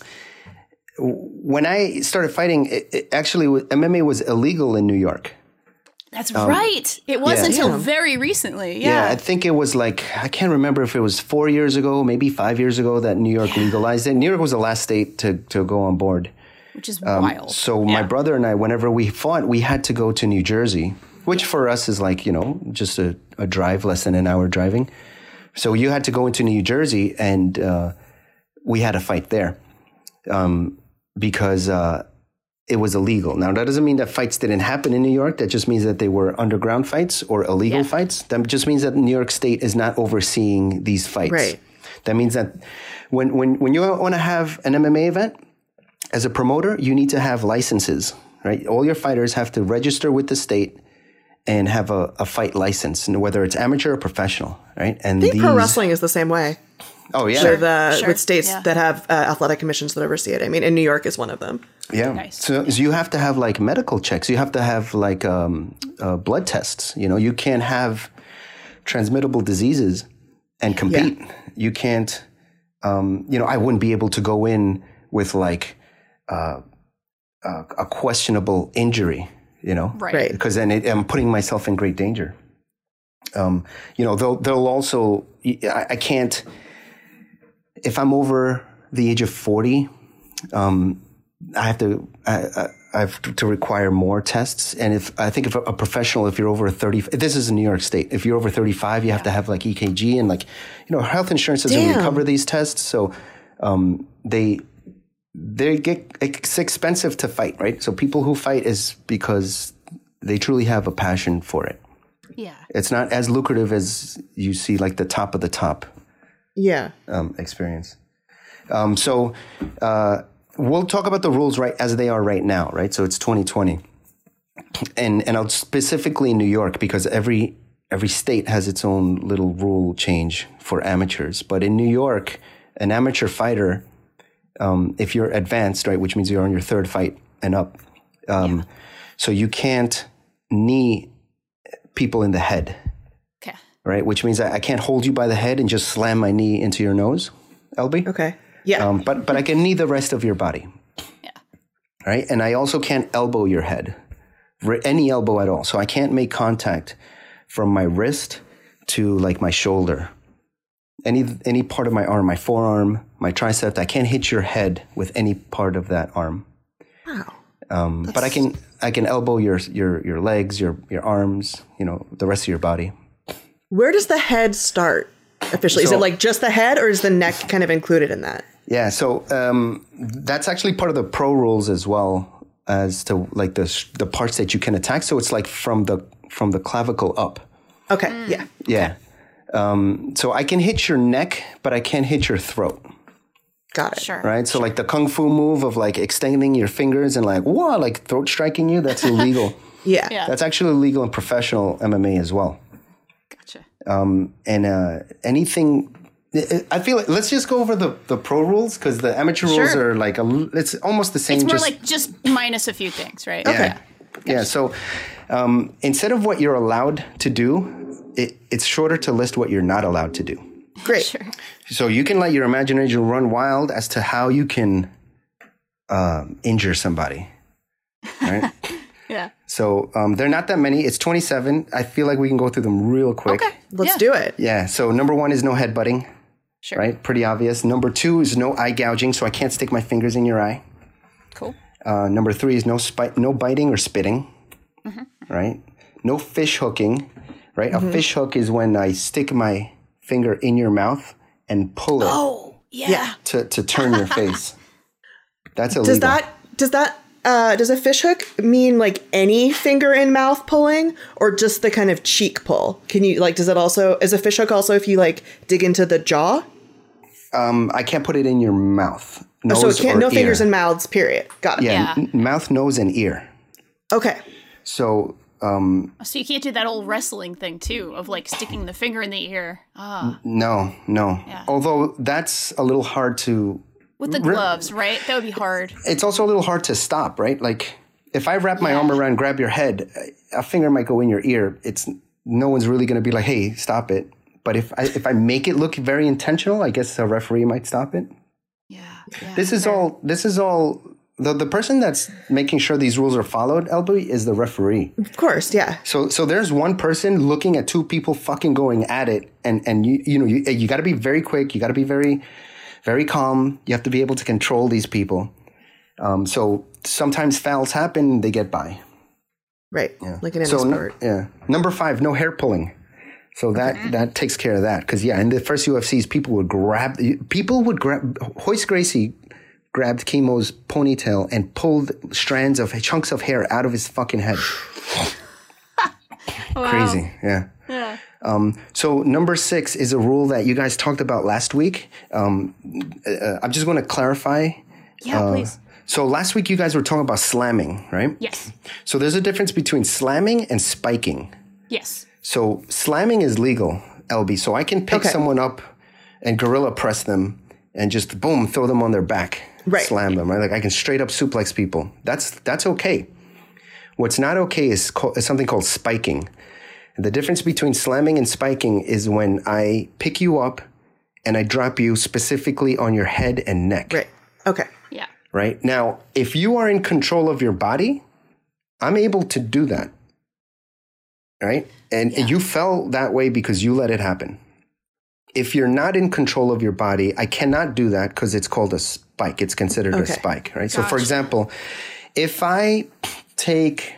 when I started fighting, it, it actually MMA was illegal in New York. That's right. It was yeah. until Damn. very recently. Yeah. Yeah. I think it was like I can't remember if it was four years ago, maybe five years ago that New York legalized it. New York was the last state to to go on board. which is wild. So my brother and I, whenever we fought, we had to go to New Jersey, which for us is like you know just a, a drive, less than an hour driving. So you had to go into New Jersey, and uh, we had a fight there um, because uh, it was illegal. Now that doesn't mean that fights didn't happen in New York. That just means that they were underground fights or illegal Yeah. fights. That just means that New York State is not overseeing these fights. Right. That means that when when when you want to have an MMA event as a promoter, you need to have licenses, right? All your fighters have to register with the state and have a, a fight license, whether it's amateur or professional, right? And I think pro wrestling is the same way. Oh yeah, with, uh, Sure. with states Yeah. that have uh, athletic commissions that oversee it. I mean, in New York is one of them. yeah. Nice. So, so you have to have like medical checks. You have to have like um, uh, blood tests. You know, you can't have transmittable diseases and compete. You can't. Um, you know, I wouldn't be able to go in with like uh, a, a questionable injury. You know, right. Right. because then it, I'm putting myself in great danger. Um, you know, they'll they'll also. I, I can't. If I'm over the age of forty, um, I have to. I, I, I have to require more tests, and if I think if a, professional, if you're over thirty, this is in New York State. If you're over thirty-five, you have to have like EKG and like, you know, health insurance doesn't really cover these tests, so um, they they get it's expensive to fight, right? So people who fight is because they truly have a passion for it. Yeah. It's not as lucrative as you see like the top of the top Yeah. um, experience. Um, so uh, we'll talk about the rules right as they are right now, right? So it's 2020, and and I'll specifically in New York because every every state has its own little rule change for amateurs. But in New York, an amateur fighter, um, if you're advanced, right, which means you're on your third fight and up, um, so you can't knee people in the head. Right? Which means I, I can't hold you by the head and just slam my knee into your nose, LB. Okay. Yeah. Um, but but I can knee the rest of your body. Yeah. Right, and I also can't elbow your head, any elbow at all. So I can't make contact from my wrist to like my shoulder, any any part of my arm, my forearm, my tricep. I can't hit your head with any part of that arm. wow. Um, but I can I can elbow your your your legs, your your arms, you know, the rest of your body. Where does the head start officially? is it like just the head or is the neck kind of included in that? Yeah, so um, that's actually part of the pro rules as well as to like the the parts that you can attack. So it's like from the from the clavicle up. Okay. Yeah. Yeah. Um, so I can hit your neck, but I can't hit your throat. Got it. Sure. Right. So like the kung fu move of like extending your fingers and like whoa, like throat striking you. That's illegal. Yeah. Yeah. that's actually illegal in professional MMA as well. Gotcha. And uh, anything. I feel like let's just go over the, the pro rules because the amateur rules are like a, l- it's almost the same. It's more just, like just minus a few things, right? Yeah. Yeah. So um, instead of what you're allowed to do, it, it's shorter to list what you're not allowed to do. Great. Sure. So you can let your imagination run wild as to how you can um, injure somebody. Right. Yeah. So um, they're not that many. It's 27. I feel like we can go through them real quick. Okay. Let's Yeah. do it. Yeah. So number one is no headbutting. Sure. Right. Pretty obvious. Number two is no eye gouging. So I can't stick my fingers in your eye. Cool. Uh, number three is no spi- no biting or spitting, right? No fish hooking, right? A fish hook is when I stick my finger in your mouth and pull it Oh, yeah. to, to turn your face. That's illegal. Does that does that uh, does a fish hook mean like any finger in mouth pulling or just the kind of cheek pull? Can you like does it also is a fish hook also if you like dig into the jaw? um, I can't put it in your mouth. Nose so it can't or no fingers ear. and mouths. Period. Got it. yeah, Yeah. n- mouth, nose, and ear. Okay. So um, So you can't do that old wrestling thing too of like sticking the finger in the ear. Ah, no, no. Yeah. Although that's a little hard to with the Re- gloves, right? That would be hard. it's also a little hard to stop, right? Like if I wrap my arm around, grab your head, a finger might go in your ear. It's no one's really going to be like, "Hey, stop it." But if I if I make it look very intentional, I guess a referee might stop it. Yeah. yeah This is fair. all. This is all. The the person that's making sure these rules are followed, Elby, is the referee. Of course. Yeah. So so there's one person looking at two people fucking going at it, and and you you know you you got to be very quick. You got to be very very calm. You have to be able to control these people. Um, so sometimes fouls happen, they get by. Right. Like in any So no- yeah. Number five, no hair pulling. So that that takes care of that because yeah, in the first UFCs, people would grab people would grab Royce Gracie grabbed Kimo's ponytail and pulled strands of chunks of hair out of his fucking head. Crazy, yeah. Yeah. Um, so number six is a rule that you guys talked about last week. Um, uh, I'm just going to clarify. Yeah, please. So last week you guys were talking about slamming, right? Yes. So there's a difference between slamming and spiking. Yes. So slamming is legal, LB. So I can pick Okay. someone up and gorilla press them and just boom, throw them on their back, Right. slam them. Right? Like I can straight up suplex people. That's that's okay. What's not okay is, co- is something called spiking. The difference between slamming and spiking is when I pick you up and I drop you specifically on your head and neck. Right. Okay. Yeah. Right now, if you are in control of your body, I'm able to do that. right? And, and you fell that way because you let it happen. If you're not in control of your body, I cannot do that because it's called a spike. It's considered a spike, right? So, for example, if I take,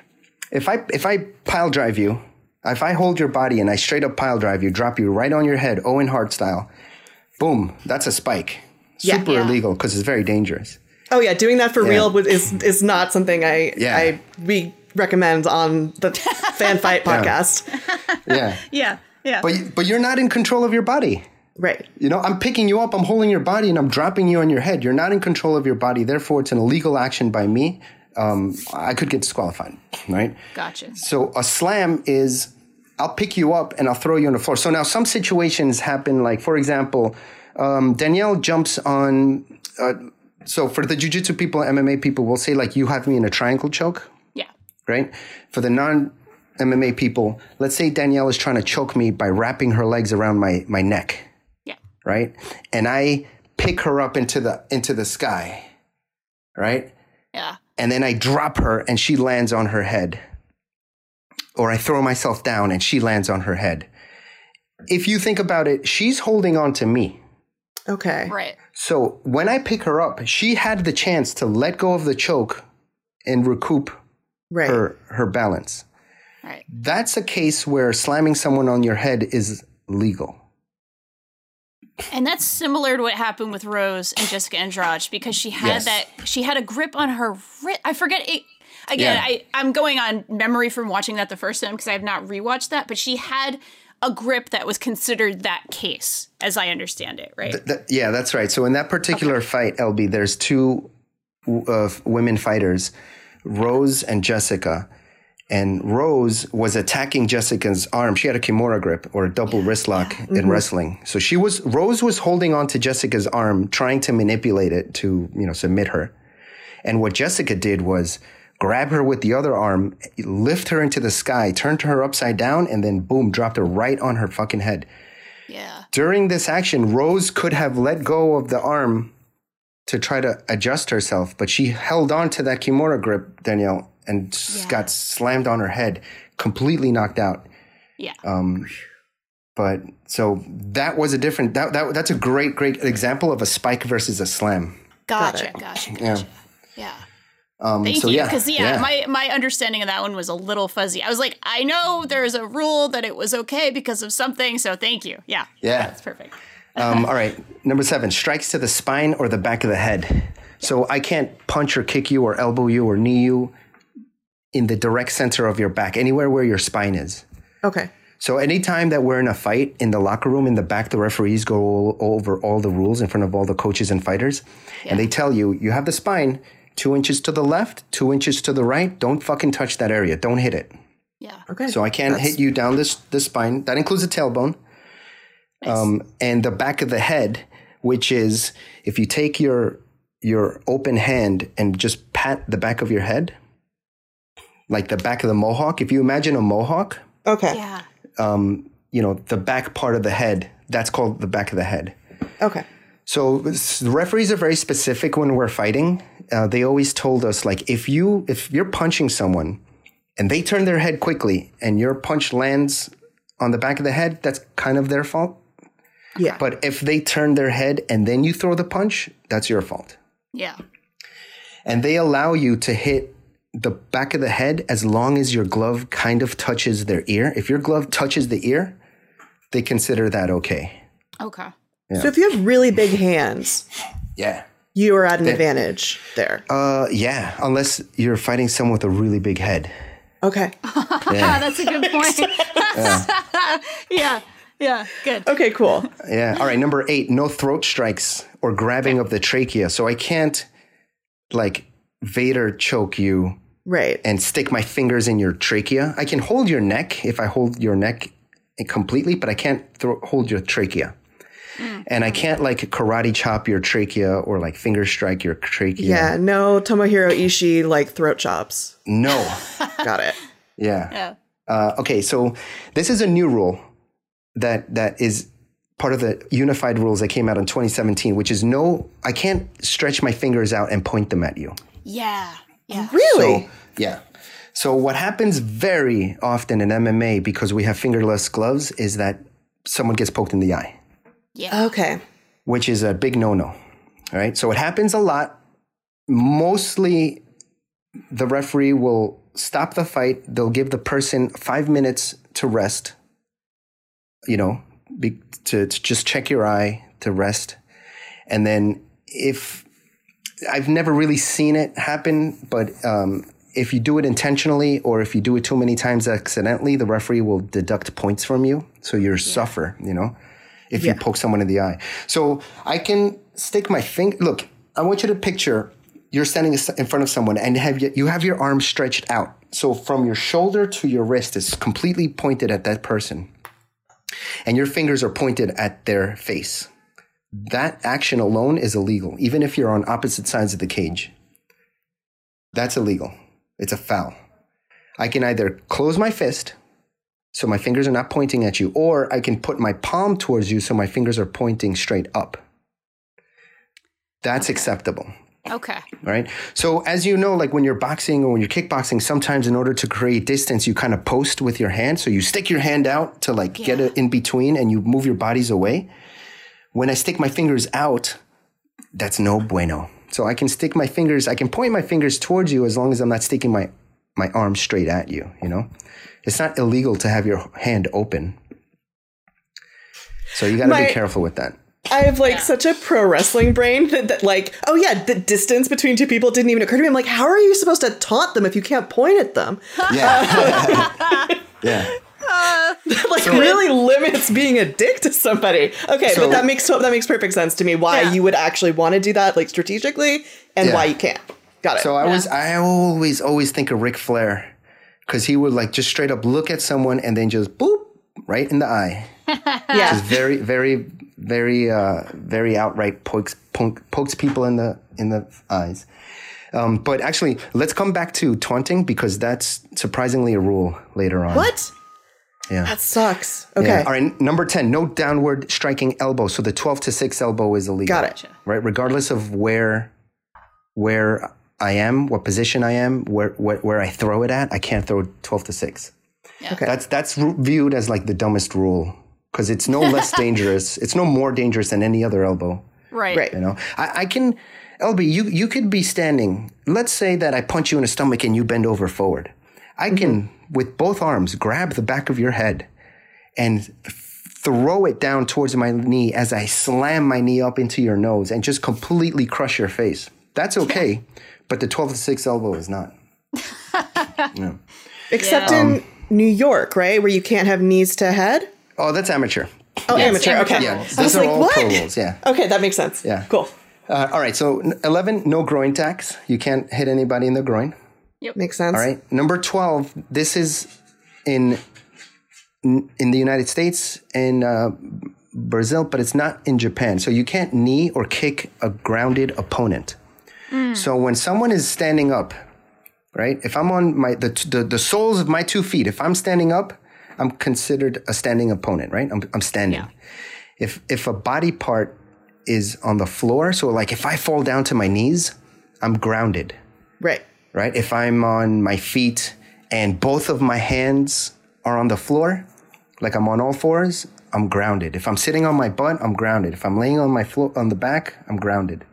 if I if I pile drive you, if I hold your body and I straight up pile drive you, drop you right on your head, Owen Hart style, boom, that's a spike. Yeah. Super Yeah. illegal because it's very dangerous. Oh yeah, doing that for real is is not something I Yeah. I we recommend on the Fanbyte podcast. Yeah, Yeah. Yeah. but but you're not in control of your body. Right. You know, I'm picking you up, I'm holding your body, and I'm dropping you on your head. You're not in control of your body. Therefore, it's an illegal action by me. Um, I could get disqualified, right? gotcha. So a slam is I'll pick you up and I'll throw you on the floor. So now some situations happen, like for example, um, Danielle jumps on. Uh, so for the jujitsu people, MMA people, will say like you have me in a triangle choke, Yeah. right? For the non MMA people, let's say Danielle is trying to choke me by wrapping her legs around my my neck Yeah. right? And I pick her up into the into the sky, right? Yeah. And then I drop her and she lands on her head. Or I throw myself down and she lands on her head. If you think about it, she's holding on to me. Okay. Right. So when I pick her up, she had the chance to let go of the choke and recoup Right. her her balance. Right. That's a case where slamming someone on your head is legal. And that's similar to what happened with Rose and Jessica Andrade because she had Yes. that she had a grip on her wrist. I forget it again. Yeah. I I'm going on memory from watching that the first time because I have not rewatched that, but she had a grip that was considered that case, as I understand it. Right. Th- yeah, that's right. So in that particular fight, LB, there's two uh, women fighters, Rose and Jessica. And Rose was attacking Jessica's arm. She had a kimura grip or a double wrist lock in wrestling. So she was Rose was holding on to Jessica's arm, trying to manipulate it to you know submit her. And what Jessica did was grab her with the other arm, lift her into the sky, turned her upside down, and then boom, dropped her right on her fucking head yeah. during this action, Rose could have let go of the arm to try to adjust herself, but she held on to that Kimura grip, Danielle, and Yeah. got slammed on her head, completely knocked out. Yeah. Um, but so that was a different. That, that that's a great, great example of a spike versus a slam. gotcha. it. Gotcha. Yeah. Yeah. Um, Thank so you. yeah, Because yeah, my my understanding of that one was a little fuzzy. I was like, I know there's a rule that it was okay because of something. So thank you. Yeah. Yeah. That's perfect. Um, all right, number seven: strikes to the spine or the back of the head. So I can't punch or kick you or elbow you or knee you in the direct center of your back, anywhere where your spine is. Okay. So anytime that we're in a fight in the locker room in the back, the referees go all, over all the rules in front of all the coaches and fighters, and they tell you you have the spine two inches to the left, two inches to the right. Don't fucking touch that area. Don't hit it. Yeah. Okay. So I can't hit you down this the spine. That includes the tailbone, um, and the back of the head, which is if you take your your open hand and just pat the back of your head, like the back of the mohawk. If you imagine a mohawk, Okay. Yeah. um, you know, the back part of the head. That's called the back of the head. Okay. So the referees are very specific when we're fighting. Uh, they always told us like if you if you're punching someone and they turn their head quickly and your punch lands on the back of the head, that's kind of their fault. Yeah. But if they turn their head and then you throw the punch, that's your fault. Yeah. And they allow you to hit the back of the head as long as your glove kind of touches their ear. If your glove touches the ear, they consider that okay. Okay. So if you have really big hands, Yeah. you are at an advantage there. Uh, yeah, unless you're fighting someone with a really big head. Okay. Ah, that's a good point. yeah. Yeah. Good. Okay, cool. Yeah. All right. Number eight, no throat strikes or grabbing of the trachea. So I can't like Vader choke you Right. and stick my fingers in your trachea. I can hold your neck if I hold your neck completely, but I can't throw, hold your trachea. And I can't like karate chop your trachea or like finger strike your trachea. Yeah, no Tomohiro Ishii like throat chops. No. Got it. Yeah. Yeah. Uh, okay, so this is a new rule that that is part of the unified rules that came out in 2017, which is no, I can't stretch my fingers out and point them at you. Yeah. Yeah. Really? So, yeah. So what happens very often in MMA because we have fingerless gloves is that someone gets poked in the eye, Yeah. Okay. which is a big no-no. All right. So it happens a lot. Mostly the referee will stop the fight. They'll give the person five minutes to rest, you know, be, to, to just check your eye to rest. And then if I've never really seen it happen, but um, if you do it intentionally or if you do it too many times accidentally, the referee will deduct points from you. So you suffer, you know, if you poke someone in the eye. So I can stick my finger. Look, I want you to picture you're standing in front of someone and have you, you have your arm stretched out. So from your shoulder to your wrist is completely pointed at that person. And your fingers are pointed at their face. That action alone is illegal, even if you're on opposite sides of the cage. That's illegal. It's a foul. I can either close my fist so my fingers are not pointing at you, or I can put my palm towards you so my fingers are pointing straight up. That's acceptable. Okay. Right. So as you know, like when you're boxing or when you're kickboxing, sometimes in order to create distance, you kind of post with your hand. So you stick your hand out to like get it in between and you move your bodies away. When I stick my fingers out, that's no bueno. So I can stick my fingers, I can point my fingers towards you as long as I'm not sticking my, my arm straight at you, you know? It's not illegal to have your hand open. So you got to My- be careful with that. I have like such a pro wrestling brain that, that like, oh yeah, the distance between two people didn't even occur to me. I'm like, how are you supposed to taunt them if you can't point at them? Yeah. yeah. like really limits being a dick to somebody. Okay, So- but that makes that makes perfect sense to me. Why Yeah. you would actually want to do that, like strategically, and Yeah. why you can't. Got it. So I was, I always, always think of Ric Flair because he would like just straight up look at someone and then just boop right in the eye. yeah, Just very, very, very, uh, very outright pokes, pokes, pokes people in the in the eyes. Um, but actually, let's come back to taunting because that's surprisingly a rule later on. what? Yeah. That sucks. Okay, Yeah. All right. Number 10, no downward striking elbow. So the 12 to 6 elbow is illegal. got it. Right. Regardless of where, where I am, what position I am, where, where, where I throw it at, I can't throw 12 to 6. Okay, That's, that's ru- viewed as like the dumbest rule because it's no less dangerous. It's no more dangerous than any other elbow. Right. right. You know, I, I can, LB, you, you could be standing. Let's say that I punch you in the stomach and you bend over forward. I can, mm-hmm. with both arms, grab the back of your head and throw it down towards my knee as I slam my knee up into your nose and just completely crush your face. That's okay, but the 12 to 6 elbow is not. no. Except Um, in New York, right, where you can't have knees to head. Oh, that's amateur. Oh, Yes, amateur. amateur Okay, Yeah, rules. I was are like, all what? pro rules. Yeah. Okay, that makes sense. Yeah. cool. Uh, all right. So 11, no groin tacks. You can't hit anybody in the groin. Yep. Makes sense. All right. Number 12, this is in in the United States and uh, Brazil, but it's not in Japan. So you can't knee or kick a grounded opponent. Mm. So when someone is standing up, right? If I'm on my the, the the soles of my two feet, if I'm standing up, I'm considered a standing opponent, right? I'm I'm standing. Yeah. If if a body part is on the floor, so like if I fall down to my knees, I'm grounded Right. right? If I'm on my feet and both of my hands are on the floor, like I'm on all fours, I'm grounded. If I'm sitting on my butt, I'm grounded. If I'm laying on my floor on the back, I'm grounded.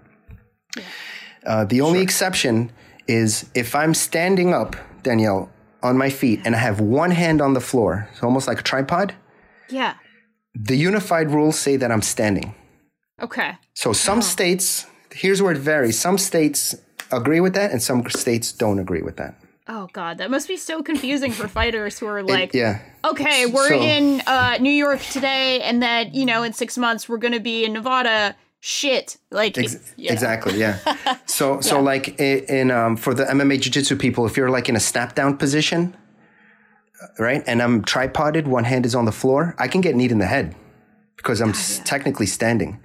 Uh, the only exception is if I'm standing up, Danielle, on my feet, and I have one hand on the floor, so almost like a tripod. Yeah. The unified rules say that I'm standing. Okay. So some states, here's where it varies. Some states agree with that, and some states don't agree with that. Oh god, that must be so confusing for fighters who are like, yeah. okay, we're So- in uh, New York today, and that you know in six months we're gonna be in Nevada. Shit, like Ex- you know. Exactly. Yeah. So so like i- in um, for the MMA jiu-jitsu people, if you're like in a snap down position, uh, right, and I'm tripoded, one hand is on the floor, I can get kneed in the head because I'm s- technically standing,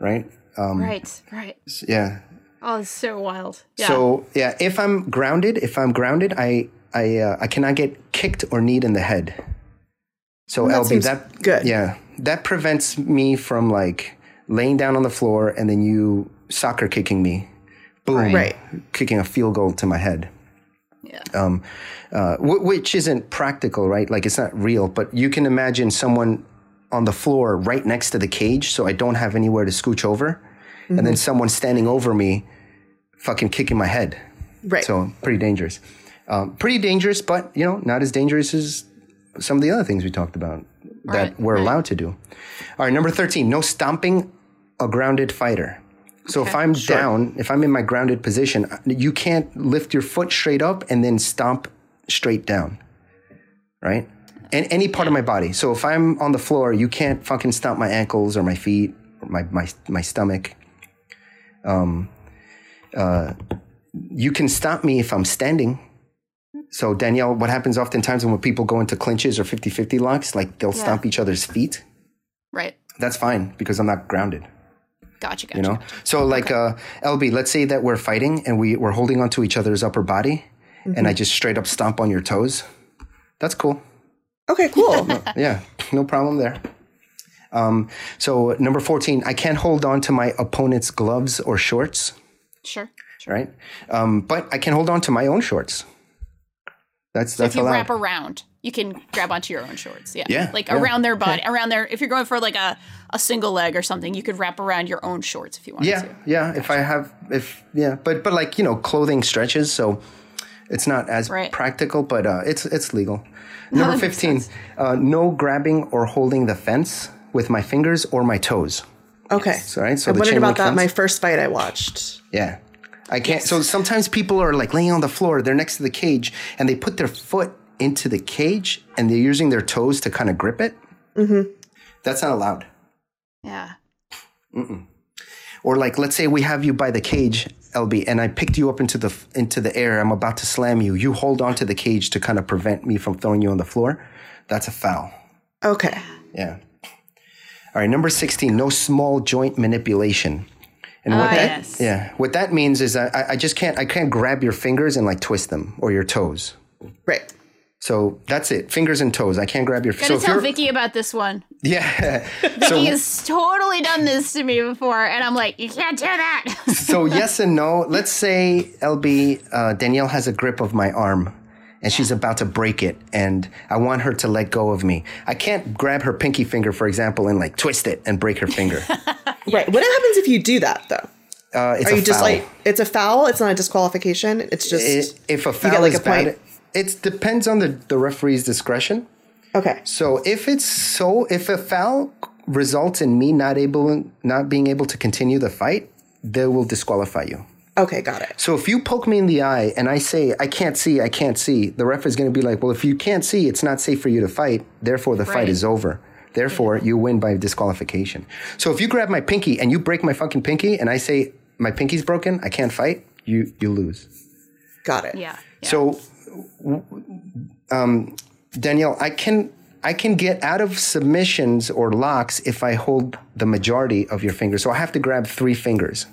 right? Um, Right, right. Yeah. Oh, it's so wild. Yeah. So yeah, if I'm grounded, if I'm grounded, I I uh, I cannot get kicked or kneed in the head. So that LB, seems that good. yeah, that prevents me from like laying down on the floor and then you soccer kicking me, boom, Right. kicking a field goal to my head. Yeah. um, uh, w- which isn't practical, right? Like it's not real, but you can imagine someone on the floor right next to the cage, so I don't have anywhere to scooch over, and then someone standing over me, fucking kicking my head. Right. So pretty dangerous. Um, pretty dangerous, but you know, not as dangerous as some of the other things we talked about that Right, we're right. allowed to do. All right, number thirteen: no stomping a grounded fighter. So if I'm down, if I'm in my grounded position, you can't lift your foot straight up and then stomp straight down, right? And any part of my body. So if I'm on the floor, you can't fucking stomp my ankles or my feet or my my my stomach. Um, uh, you can stop me if I'm standing. So Danielle, what happens oftentimes when people go into clinches or 50-50 locks, like they'll stomp each other's feet. Right. That's fine because I'm not grounded Gotcha. Gotcha. you know so like uh lb let's say that we're fighting and we, we're holding onto each other's upper body and i just straight up stomp on your toes that's cool Okay, cool. yeah no problem there um so number 14 i can't hold on to my opponent's gloves or shorts Sure. right um but i can hold on to my own shorts that's So that's if you allowed wrap around, you can grab onto your own shorts. Yeah. Yeah, Like yeah. around their body, around their. If you're going for like a a single leg or something, you could wrap around your own shorts if you wanted yeah to. yeah if i have if yeah but but like you know clothing stretches so it's not as Right. practical but uh it's it's legal number that makes 15 uh no grabbing or holding the fence with my fingers or my toes Okay. So, right, so I the wondered about that fence? my first fight I watched. yeah i can't so sometimes people are like laying on the floor they're next to the cage and they put their foot into the cage and they're using their toes to kind of grip it mm-hmm. that's not allowed Yeah. Or like, let's say we have you by the cage, LB, and I picked you up into the into the air. I'm about to slam you. You hold on to the cage to kind of prevent me from throwing you on the floor. That's a foul. Okay. Yeah. All right, number sixteen. No small joint manipulation. And what Ah, that yes. yeah, what that means is I, I- I just can't I can't grab your fingers and like twist them or your toes. Right. So that's it. Fingers and toes. I can't grab your. Gotta so tell you're- Vicky about this one. Yeah. Vicky so has totally done this to me before, and I'm like, you can't do that. so yes and no. Let's say LB uh, Danielle has a grip of my arm, and she's about to break it, and I want her to let go of me. I can't grab her pinky finger, for example, and like twist it and break her finger. Right. What happens if you do that though? Uh, it's Are a you just foul. like it's a foul? It's not a disqualification. It's just I- if a you foul get like is a point. bad, it depends on the, the referee's discretion. Okay. So if it's so, if a foul results in me not able, not being able to continue the fight, they will disqualify you. Okay, got it. So if you poke me in the eye and I say I can't see, I can't see, the ref is going to be like, well, if you can't see, it's not safe for you to fight. Therefore, the fight is over. Therefore, you win by disqualification. So if you grab my pinky and you break my fucking pinky, and I say my pinky's broken, I can't fight, you you lose. Got it. yeah. yeah. So, w- um, Danielle, I can I can get out of submissions or locks if I hold the majority of your fingers. So I have to grab three fingers.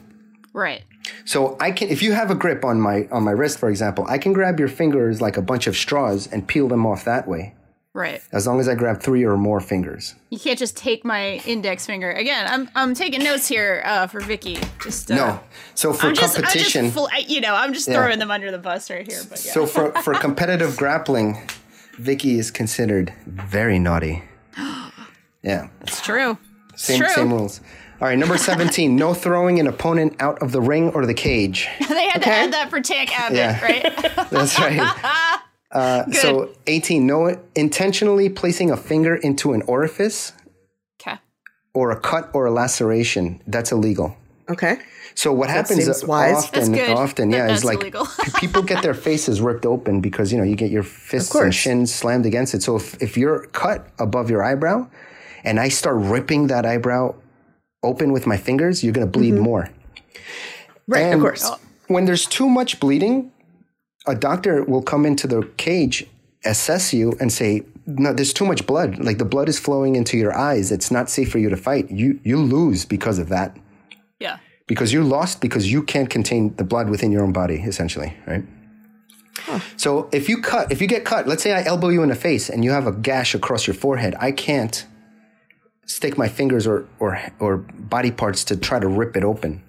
right. So I can, if you have a grip on my on my wrist, for example, I can grab your fingers like a bunch of straws and peel them off that way. Right. As long as I grab three or more fingers. You can't just take my index finger. Again, I'm I'm taking notes here uh, for Vicky. Just uh, No. So for I'm just, competition, I'm just you know, I'm just Yeah. throwing them under the bus right here. But yeah. so for for competitive grappling, Vicky is considered very naughty. Yeah. it's true. Same true. same rules. All right, number 17, no throwing an opponent out of the ring or the cage. they had to add that for Tank Abbott, Yeah. right? That's right. Uh, so 18, no intentionally placing a finger into an orifice okay. or a cut or a laceration. That's illegal. Okay. So what happens seems wise. That's often, good. often, That- yeah, is like people get their faces ripped open because you know you get your fists and shins slammed against it. So if if you're cut above your eyebrow, and I start ripping that eyebrow open with my fingers, you're gonna bleed more. Right, And of course. When there's too much bleeding, a doctor will come into the cage, assess you, and say, "No, there's too much blood. Like the blood is flowing into your eyes. It's not safe for you to fight. You you lose because of that." Yeah. because you lost because you can't contain the blood within your own body essentially right so if you cut if you get cut let's say i elbow you in the face and you have a gash across your forehead i can't stick my fingers or or or body parts to try to rip it open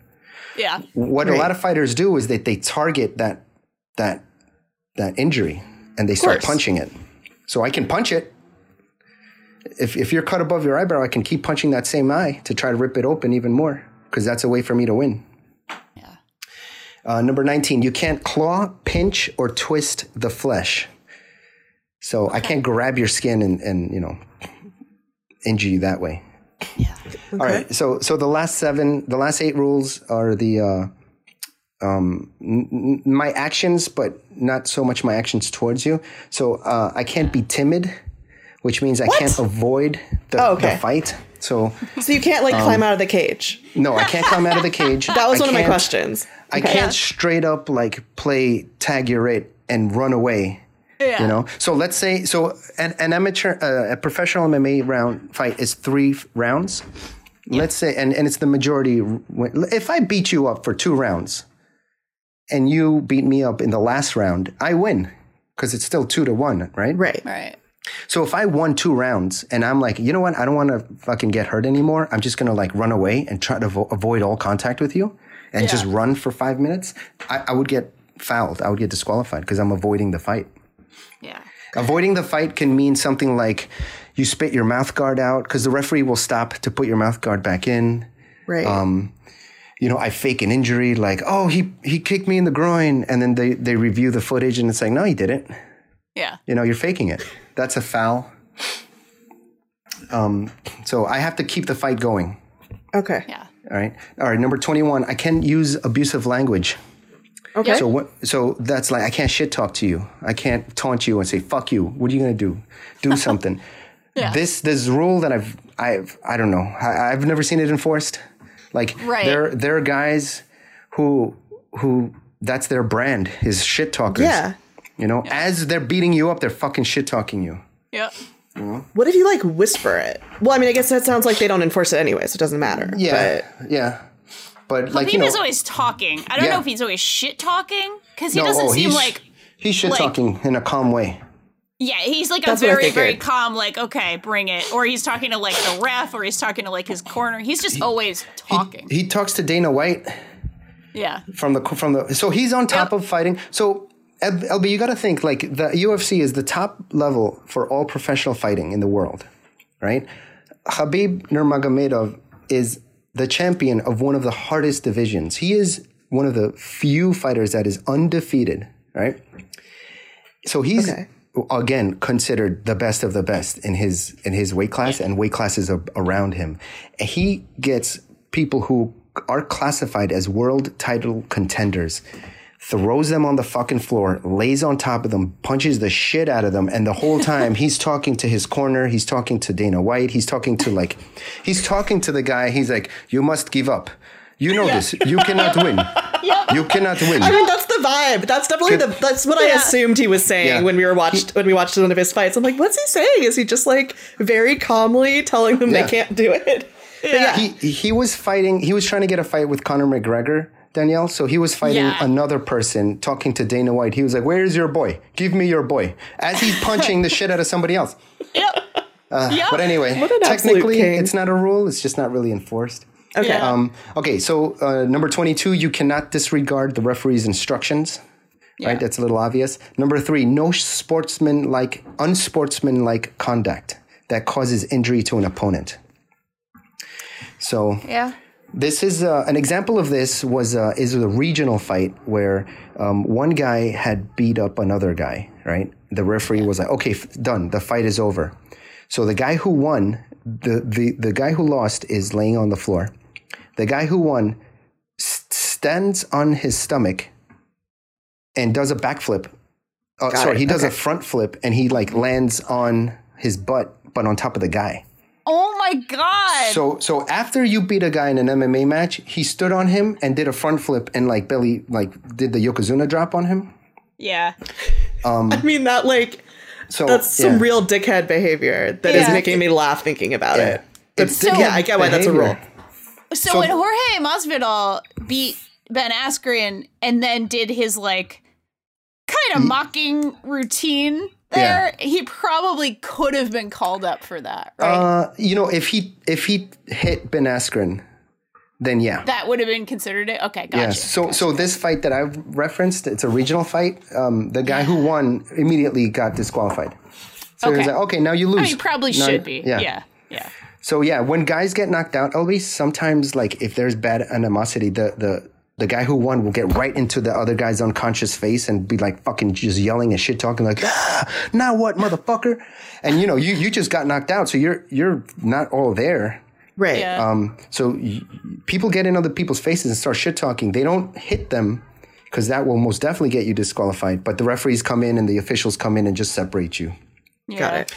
Yeah. what a lot of fighters do is that they target that that that injury and they start punching it. So I can punch it. If if you're cut above your eyebrow, I can keep punching that same eye to try to rip it open even more because that's a way for me to win. Yeah. Uh, number 19, you can't claw, pinch, or twist the flesh. So I can't grab your skin and, and you know, injure you that way. Yeah. All right. So so the last seven, the last eight rules are the uh, um, n- my actions, but not so much my actions towards you. So uh, I can't be timid, which means I can't avoid the, Oh, okay. the fight. So So you can't like climb out of the cage. no, I can't climb out of the cage. That was I one of my questions. I can't straight up like play tag your it and run away. Yeah. You know, so let's say so an, an amateur, uh, a professional MMA round fight is three rounds. Let's say, and, and it's the majority. If I beat you up for two rounds, and you beat me up in the last round, I win because it's still two to one, right? Right. Right. So if I won two rounds and I'm like, you know what, I don't want to fucking get hurt anymore. I'm just gonna like run away and try to avo- avoid all contact with you and just run for five minutes. I, I would get fouled. I would get disqualified because I'm avoiding the fight. Yeah. Avoiding the fight can mean something like you spit your mouth guard out because the referee will stop to put your mouth guard back in. Right. Um, You know, I fake an injury like, oh, he he kicked me in the groin, and then they they review the footage and it's like, no, he didn't. Yeah. You know, you're faking it. That's a foul. Um, so I have to keep the fight going. okay. Yeah. All right. All right. Number 21, I can use abusive language. Okay. So what, so that's like, I can't shit talk to you. I can't taunt you and say, fuck you. What are you going to do? Do something. Yeah. This, this rule that I've, I've, I don't know. I, I've never seen it enforced. Like Right. there, there are guys who, who that's their brand is shit talkers. Yeah. You know, as they're beating you up, they're fucking shit talking you. Yep. What if you like whisper it? Well, I mean, I guess that sounds like they don't enforce it anyway, so it doesn't matter. Yeah, But yeah. But like you know, is always talking. I don't Yeah. know if he's always shit talking because he no, doesn't oh, seem he's, like. he's shit like- talking in a calm way. Yeah, he's like That's a very, very calm, like, okay, bring it. Or he's talking to like the ref, or he's talking to like his corner. He's just always talking. He talks to Dana White yeah. from the from the. So he's on top Yep. of fighting. So L- LB, you got to think like the UFC is the top level for all professional fighting in the world, right? Khabib Nurmagomedov is the champion of one of the hardest divisions. He is one of the few fighters that is undefeated, right? So he's Okay. Again considered the best of the best in his in his weight class and weight classes around him. He gets people who are classified as world title contenders, throws them on the fucking floor, lays on top of them, punches the shit out of them, and the whole time he's talking to his corner, he's talking to Dana White, he's talking to like he's talking to the guy, he's like, You must give up. You know this. You cannot win. yeah. You cannot win. I mean, that's the vibe. That's definitely the. That's what I assumed he was saying Yeah. when we were watched when we watched one of his fights. I'm like, what's he saying? Is he just like very calmly telling them Yeah. they can't do it? Yeah. he he was fighting. He was trying to get a fight with Conor McGregor, Danielle. So he was fighting Yeah. another person, talking to Dana White. He was like, "Where's your boy? Give me your boy." As he's punching the shit out of somebody else. Yep. Uh, yep. But anyway, an technically, it's not a rule. It's just not really enforced. Okay. Yeah. Um, okay, so uh, number twenty-two, you cannot disregard the referee's instructions. Right, that's a little obvious. Number three, no sportsman-like, unsportsmanlike conduct that causes injury to an opponent. So yeah. this is uh, an example of this was uh, is a regional fight where um, one guy had beat up another guy. Right, the referee was like, "Okay, f- done. The fight is over." So the guy who won, the the the guy who lost is laying on the floor. The guy who won s- stands on his stomach and does a backflip. Oh, Got sorry, it. he does a front flip and he like lands on his butt, but on top of the guy. Oh my god. So so after you beat a guy in an MMA match, he stood on him and did a front flip and like belly like did the yokozuna drop on him. yeah. Um, I mean, that like So that's some yeah. real dickhead behavior that is Yeah. making me laugh thinking about Yeah. it. That's, It's yeah, I get why that's a rule. So, So- when Jorge Masvidal beat Ben Askren and then did his like kind of mocking routine there, he probably could have been called up for that, right? Uh, you know, if he if he hit Ben Askren then yeah. That would have been considered it. Okay, gotcha. Yeah. So so this fight that I've referenced, it's a regional fight. Um, the guy who won immediately got disqualified. So he was Okay. like, okay, now you lose. I mean, probably Now- should be. Yeah. yeah. Yeah. So yeah, when guys get knocked out, at least sometimes like if there's bad animosity, the the the guy who won will get right into the other guy's unconscious face and be like fucking just yelling and shit talking like, ah, now what, motherfucker? And you know, you you just got knocked out, so you're you're not all there. Right. Yeah. Um, so y- people get in other people's faces and start shit talking. They don't hit them because that will most definitely get you disqualified. But the referees come in and the officials come in and just separate you. yeah. Got it.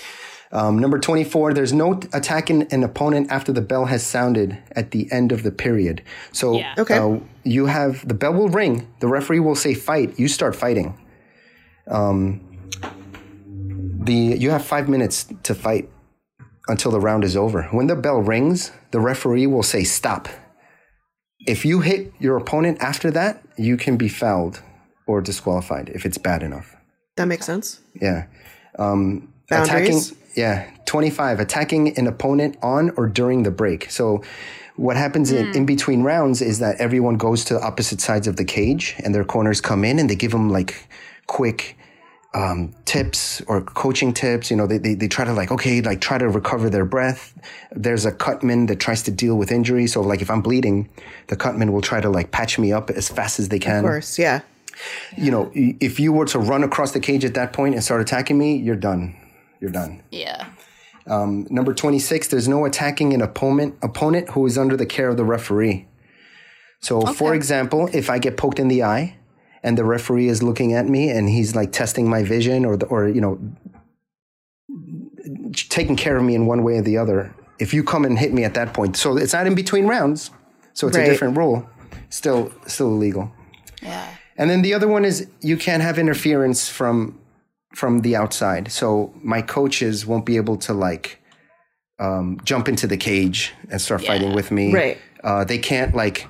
Um, number 24, there's no attacking an opponent after the bell has sounded at the end of the period. So Yeah. Okay. uh, you have the bell will ring, the referee will say fight, you start fighting. Um, the you have five minutes to fight until the round is over. When the bell rings, the referee will say stop. If you hit your opponent after that, you can be fouled or disqualified if it's bad enough. That makes sense. Yeah. Um, Boundaries? attacking. Yeah. 25. Attacking an opponent on or during the break. So, what happens in, in between rounds is that everyone goes to opposite sides of the cage and their corners come in and they give them like quick um, tips or coaching tips. You know, they, they, they try to like, okay, like try to recover their breath. There's a cutman that tries to deal with injury. So, like, if I'm bleeding, the cutman will try to like patch me up as fast as they can Of course. Yeah. you know, if you were to run across the cage at that point and start attacking me, you're done. You're done. Yeah. Um, number 26, there's no attacking an opponent opponent who is under the care of the referee. So, for example, if I get poked in the eye and the referee is looking at me and he's like testing my vision or the, or you know taking care of me in one way or the other, if you come and hit me at that point, so it's not in between rounds, so it's Right. a different rule. Still still illegal. Yeah. And then the other one is you can't have interference from from the outside. So my coaches won't be able to like um, jump into the cage and start fighting with me. Right. Uh, they can't like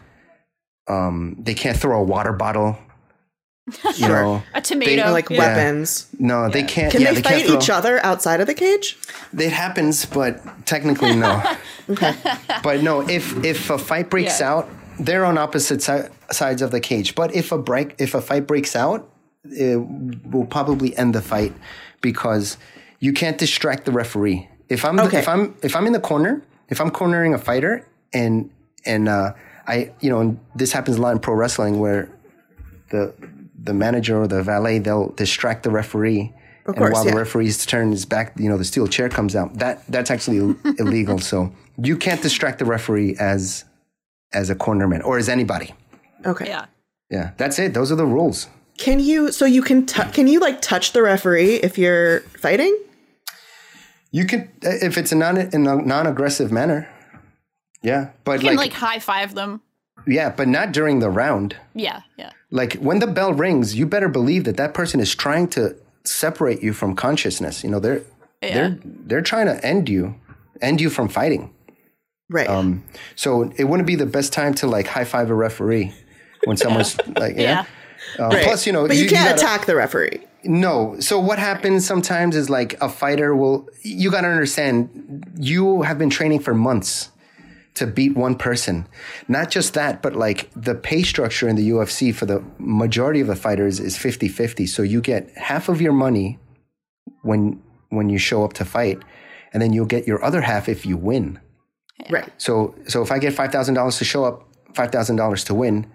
um, they can't throw a water bottle. You know, A tomato. Or like yeah. weapons. no, they can't. Can yeah, they, can't fight throw- each other outside of the cage? It happens, but technically no. okay. But no, if if a fight breaks Yeah. out, they're on opposite si- sides of the cage. But if a break, if a fight breaks out, it will probably end the fight because you can't distract the referee. If I'm Okay. if I'm if I'm in the corner, if I'm cornering a fighter, and and uh, I you know and this happens a lot in pro wrestling where the the manager or the valet they'll distract the referee. and course, while yeah. the referee's turn is back, you know, the steel chair comes out. That that's actually illegal. So you can't distract the referee as as a cornerman or as anybody. Okay. Yeah. Yeah, that's it. Those are the rules. Can you? So you can? tou can you like touch the referee if you're fighting? You can if it's a non in a non-aggressive manner. Yeah, but You can like, like high five them. yeah, but not during the round. Yeah. Yeah. Like when the bell rings, you better believe that that person is trying to separate you from consciousness. You know, they're Yeah. they're they're trying to end you, end you from fighting. Right. Um, so it wouldn't be the best time to like high five a referee when someone's like, yeah. Uh, Right. Plus, you know, but you, can't gotta- attack the referee. No. So what happens sometimes is like a fighter will. You got to understand. You have been training for months to beat one person. Not just that, but like the pay structure in the UFC for the majority of the fighters is 50-50. So you get half of your money when when you show up to fight, and then you'll get your other half if you win. Right. So so if I get five thousand dollars to show up, five thousand dollars to win.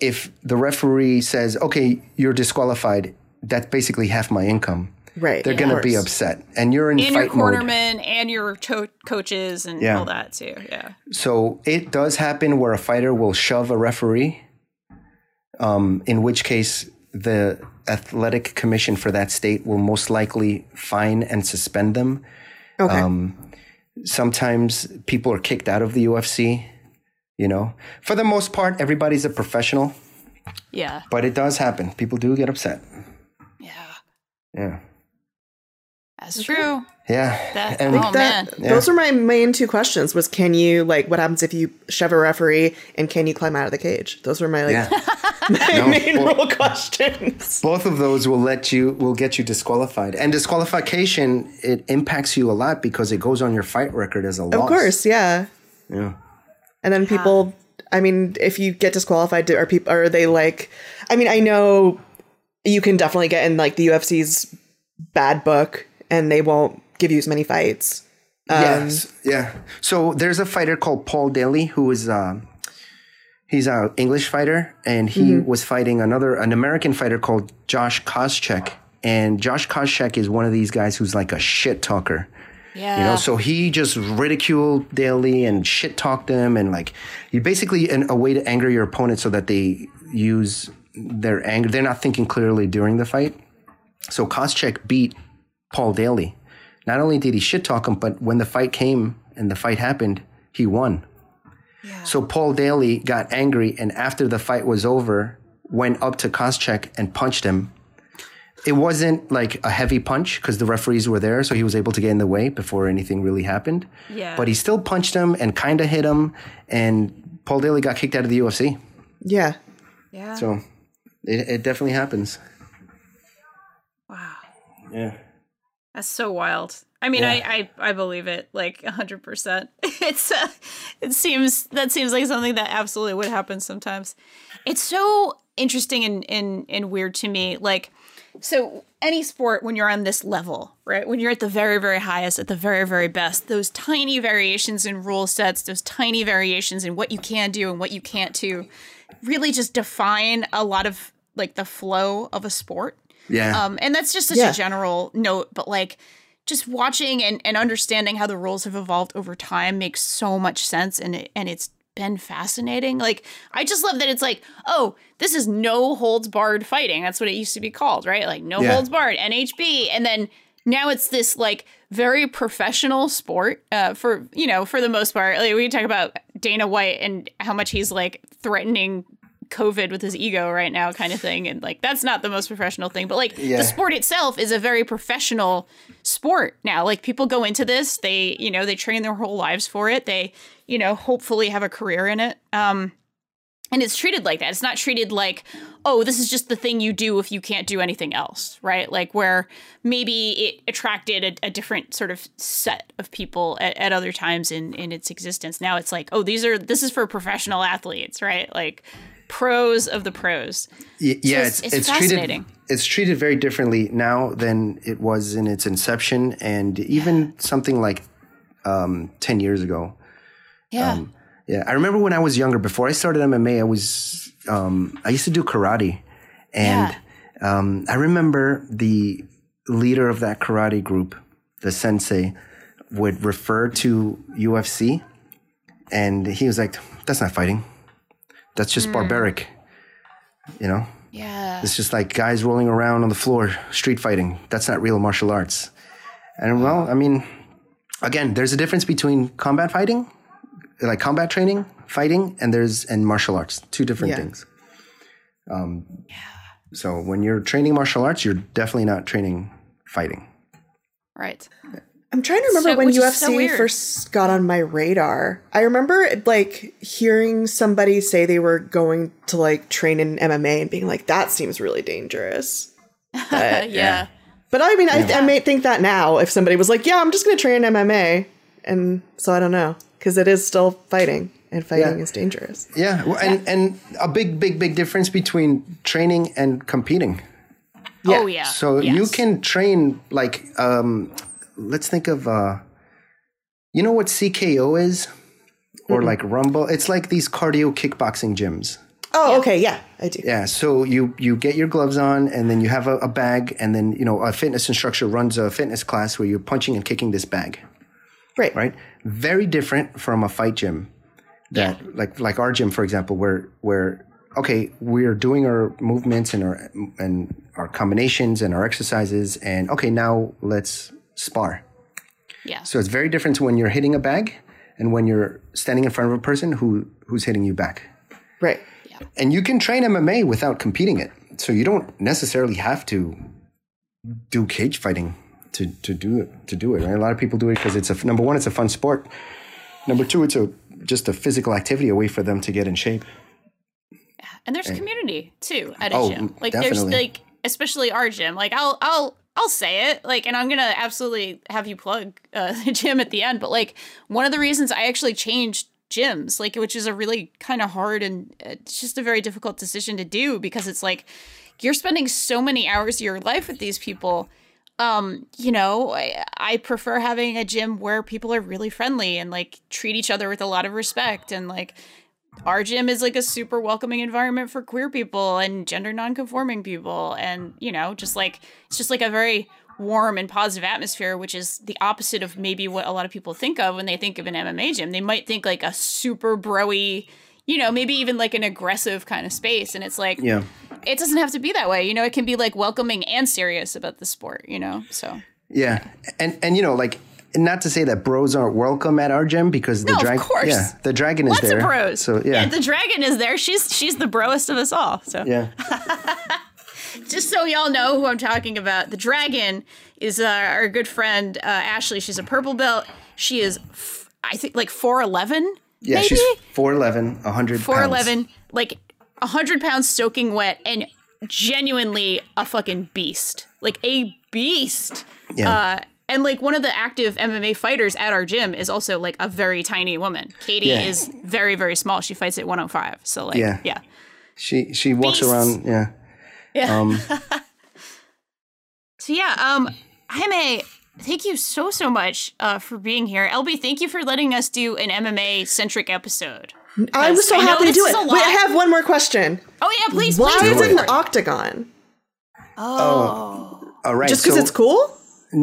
If the referee says, "Okay, you're disqualified," that's basically half my income. Right. They're gonna be upset, and you're in And your fight mode. and your cho- coaches and Yeah. all that too. Yeah. So it does happen where a fighter will shove a referee. Um, in which case, the athletic commission for that state will most likely fine and suspend them. Okay. Um, sometimes people are kicked out of the UFC. You know, for the most part, everybody's a professional, Yeah. but it does happen. People do get upset. Yeah. Yeah, That's true. yeah. That, and oh man. that, Those are my main two questions. Was can you like what happens if you shove a referee and can you climb out of the cage? Those were my like yeah. my No, main well- rule questions. Both of those will let you will get you disqualified, and disqualification it impacts you a lot because it goes on your fight record as a loss. Of course, yeah. Yeah. And then people I mean, if you get disqualified, do, are people are they like? I mean, I know you can definitely get in like the UFC's bad book, and they won't give you as many fights. Um, yes, yeah. So there's a fighter called Paul Daley who is uh, he's an English fighter, and he Mm-hmm. was fighting another an American fighter called Josh Koscheck. And Josh Koscheck is one of these guys who's like a shit talker. Yeah. You know, so he just ridiculed Daley and shit talked him, and like you basically an, a way to anger your opponent so that they use their anger. They're not thinking clearly during the fight. So Koscheck beat Paul Daley. Not only did he shit talk him, but when the fight came and the fight happened, he won. Yeah. So Paul Daley got angry, and after the fight was over, went up to Koscheck and punched him. It wasn't like a heavy punch because the referees were there, so he was able to get in the way before anything really happened. Yeah. But he still punched him and kind of hit him, and Paul Daley got kicked out of the UFC. yeah, yeah. So it, it definitely happens. wow. Yeah. That's so wild. I mean, Yeah. I, I I believe it like hundred percent. It's uh, it seems that seems like something that absolutely would happen sometimes. It's so interesting and and and weird to me. Like, so any sport when you're on this level, right? When you're at the very very highest, at the very very best, those tiny variations in rule sets, those tiny variations in what you can do and what you can't do, really just define a lot of like the flow of a sport. Yeah. Um, and that's just such Yeah. a general note, but like just watching and, and understanding how the rules have evolved over time makes so much sense and it, and it's been fascinating. Like I just love that it's like, oh, this is no holds barred fighting. That's what it used to be called, right? Like no Yeah. holds barred, NHB. And then now it's this like very professional sport uh, for you know for the most part. Like we talk about Dana White and how much he's like threatening COVID with his ego right now, kind of thing. And like, that's not the most professional thing, but like Yeah. the sport itself is a very professional sport now. Like, people go into this, they, you know, they train their whole lives for it. They, you know, hopefully have a career in it. Um, and it's treated like that. It's not treated like, oh, this is just the thing you do if you can't do anything else, right? Like where maybe it attracted a, a different sort of set of people at, at other times in in its existence. Now it's like, oh, these are this is for professional athletes, right? Like pros of the pros. Yeah, it's- it's, it's it's, treated it's treated very differently now than it was in its inception, and even something like um, ten years ago. Yeah. Yeah, I remember when I was younger. Before I started MMA, I was um, I used to do karate, and um, I remember the leader of that karate group, the sensei, would refer to UFC, and he was like, "That's not fighting. That's just barbaric." You know. yeah. It's just like guys rolling around on the floor, street fighting. That's not real martial arts. And well, I mean, again, there's a difference between combat fighting, like combat training, fighting, and there's and martial arts. Two different Yeah. things. Um, yeah. so when you're training martial arts, you're definitely not training fighting. Right. I'm trying to remember So- when UFC so first got on my radar. I remember like hearing somebody say they were going to like train in MMA and being like, "That seems really dangerous." But, yeah. but I mean, I, I may think that now if somebody was like, "Yeah, I'm just going to train in MMA," and so I don't know because it is still fighting, and fighting Yeah. is dangerous. Yeah, well, and and a big, big, big difference between training and competing. Oh yeah. So you can train like um let's think of uh you know what CKO is? Or like Rumble. It's like these cardio kickboxing gyms. Oh, okay, yeah, I do. Yeah. So you you get your gloves on and then you have a, a bag and then you know a fitness instructor runs a fitness class where you're punching and kicking this bag. Right, Right? Very different from a fight gym. That like like our gym, for example, where where okay, we're doing our movements and our and our combinations and our exercises, and okay, now let's spar. yeah. So it's very different to when you're hitting a bag and when you're standing in front of a person who who's hitting you back. right. Yeah. And you can train MMA without competing it. So you don't necessarily have to do cage fighting to, to do it to do it. Right? A lot of people do it because it's a number one, it's a fun sport. Number two, it's a just a physical activity, a way for them to get in shape. and there's community too at a Oh, gym. Like there's like especially our gym. Like I'll I'll I'll say it like and I'm gonna absolutely have you plug uh, the gym at the end. But like one of the reasons I actually changed gyms, like which is a really kind of hard and it's just a very difficult decision to do because it's like you're spending so many hours of your life with these people. Um, you know, I, I prefer having a gym where people are really friendly and like treat each other with a lot of respect. And like our gym is like a super welcoming environment for queer people and gender nonconforming people. And you know just like it's just like a very warm and positive atmosphere which is the opposite of maybe what a lot of people think of when they think of an MMA gym. They might think like a super broy you know maybe even like an aggressive kind of space. And it's like Yeah. It doesn't have to be that way you know it can be like welcoming and serious about the sport you know so Yeah, and and you know, like not to say that bros aren't welcome at our gym because the No, of dragon, course. yeah, the dragon is lots there. of bros So yeah, the dragon is there she's she's the broest of us all so yeah, just so y'all know who I'm talking about, the dragon is uh, our good friend uh, Ashley. She's a purple belt. She is, f- I think, like four eleven. yeah. maybe? She's 4'11", 100 four pounds. like hundred pounds soaking wet, and genuinely a fucking beast, like a beast. Yeah. Uh, and like one of the active MMA fighters at our gym is also like a very tiny woman. Katie Yeah. is very very small. She fights at 105. So like Yeah. yeah. She she walks Beasts. around. Yeah, Yeah. um, So yeah, um, Jaime, thank you so so much uh, for being here. LB, thank you for letting us do an MMA centric episode. I'm so I happy to do it. Wait. I have one more question. Oh yeah, please, Why please. is it an octagon? Oh, all right. Just because so- it's cool?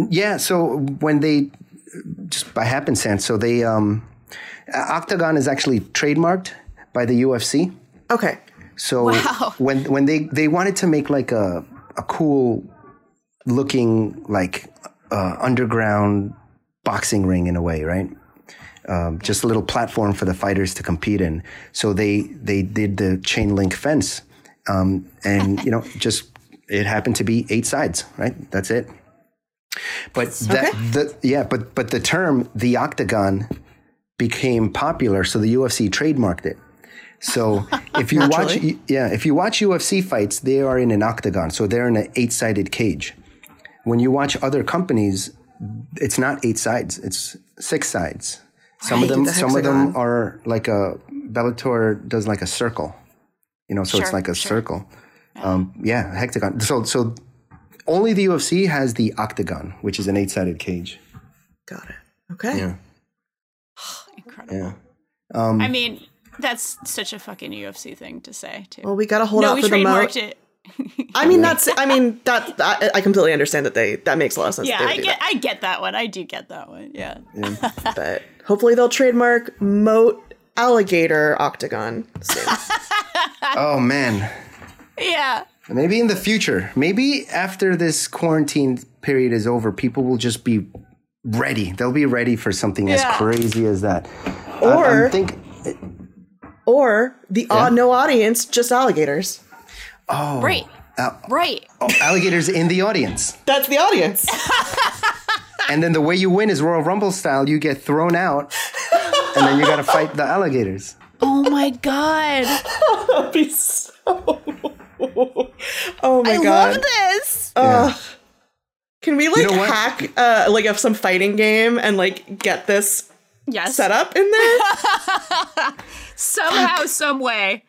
Yeah, so when they just by happenstance, so they um Octagon is actually trademarked by the UFC. Okay. So Wow. when when they they wanted to make like a a cool looking like uh, underground boxing ring in a way, right? Um, just a little platform for the fighters to compete in. So they they did the chain link fence, um, and you know just it happened to be eight sides, right? That's it. But that the yeah, but but the term the octagon became popular, so the UFC trademarked it. So if you watch, yeah, if you watch UFC fights, they are in an octagon, so they're in an eight-sided cage. When you watch other companies, it's not eight sides; it's six sides. Some of them, the some of them are like a Bellator does like a circle, you know, so it's like a sure. circle. Um, yeah, hexagon. So so only the UFC has the octagon, which is an eight-sided cage. Got it. Okay. Yeah, incredible. yeah. Um, I mean, that's such a fucking UFC thing to say too. Well, we got to hold no, out we for the trademarked moat. it. I mean, that's. I mean, that. I, I completely understand that they. That makes a lot of sense. Yeah, I would do get, I get that one. I do get that one. Yeah. that, but hopefully they'll trademark moat alligator octagon soon. oh man. Yeah. Maybe in the future, maybe after this quarantine period is over, people will just be ready. They'll be ready for something as crazy as that. Or- I'm think, or the uh, no audience, just alligators. oh, Right. right. oh, alligators in the audience, That's the audience. and then the way you win is Royal Rumble style. You get thrown out, and then you got to fight the alligators. Oh my god. That'd be so. oh my I god. I love this. Ugh. Can we like know hack uh like of some fighting game and like get this Yes. set up in there? Somehow, some way.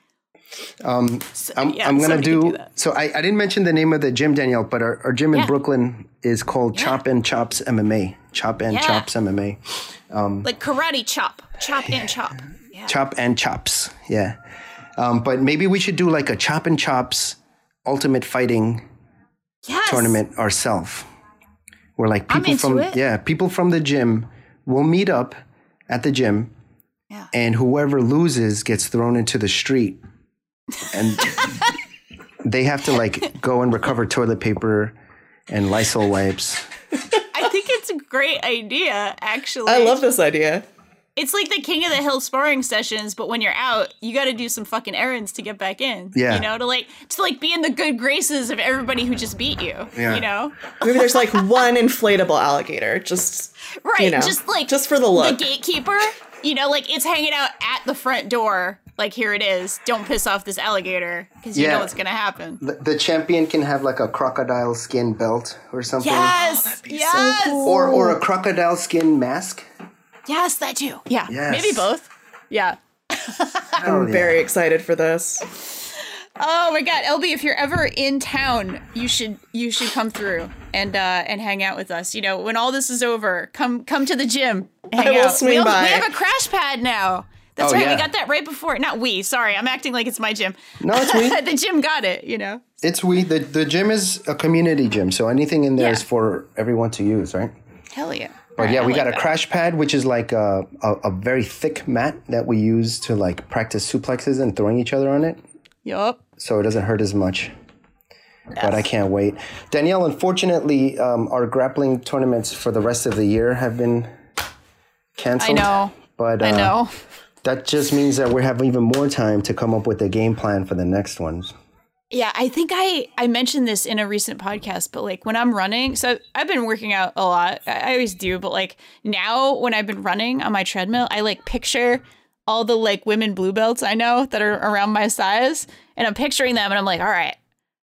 Um, I'm, yeah, I'm gonna do. do that. so I, I didn't mention the name of the gym, Danielle, but our, our gym in Brooklyn is called Chop and Chops MMA. Chop and Yeah. Chops MMA. Um, Like karate chop. Chop and chop. Yeah. Chop and Chops. Yeah. Um, but maybe we should do like a Chop and Chops Ultimate Fighting Yes. tournament ourselves. Where like people from it. yeah people from the gym will meet up at the gym, Yeah. and whoever loses gets thrown into the street, and they have to like go and recover toilet paper and Lysol wipes. I think it's a great idea, actually. I love this idea. It's like the King of the Hill sparring sessions, but when you're out, you got to do some fucking errands to get back in. Yeah. You know, to like to like be in the good graces of everybody who just beat you. Yeah. You know, Maybe there's like one inflatable alligator, just right? You know, just like just for the look. The gatekeeper. You know, like it's hanging out at the front door. Like here it is. Don't piss off this alligator because you Yeah. know what's gonna happen. The, the champion can have like a crocodile skin belt or something. Yes. yes. cool. Or, or a crocodile skin mask. Yes, that too. Yeah. Yes. Maybe both. Yeah. I'm very excited for this. Oh my god, LB, if you're ever in town, you should you should come through and uh and hang out with us. You know, when all this is over, come come to the gym. Hang I will out. swing we, also- by. we have a crash pad now. That's Oh, right. yeah. We got that right before. Not we. Sorry, I'm acting like it's my gym. No, it's we. the gym got it. You know. It's we. The, the gym is a community gym, so anything in there is Yeah. for everyone to use, right? Hell yeah. But yeah, I we like got a that. crash pad, which is like a, a, a very thick mat that we use to like practice suplexes and throwing each other on it, Yup. so it doesn't hurt as much. But I can't wait. Danielle, unfortunately, um, our grappling tournaments for the rest of the year have been canceled. I know. But uh, I know. That just means that we have even more time to come up with a game plan for the next ones. Yeah, I think I I mentioned this in a recent podcast, but like when I'm running, so I've been working out a lot. I always do, but like now when I've been running on my treadmill, I like picture all the like women blue belts I know that are around my size, and I'm picturing them, and I'm like, all right,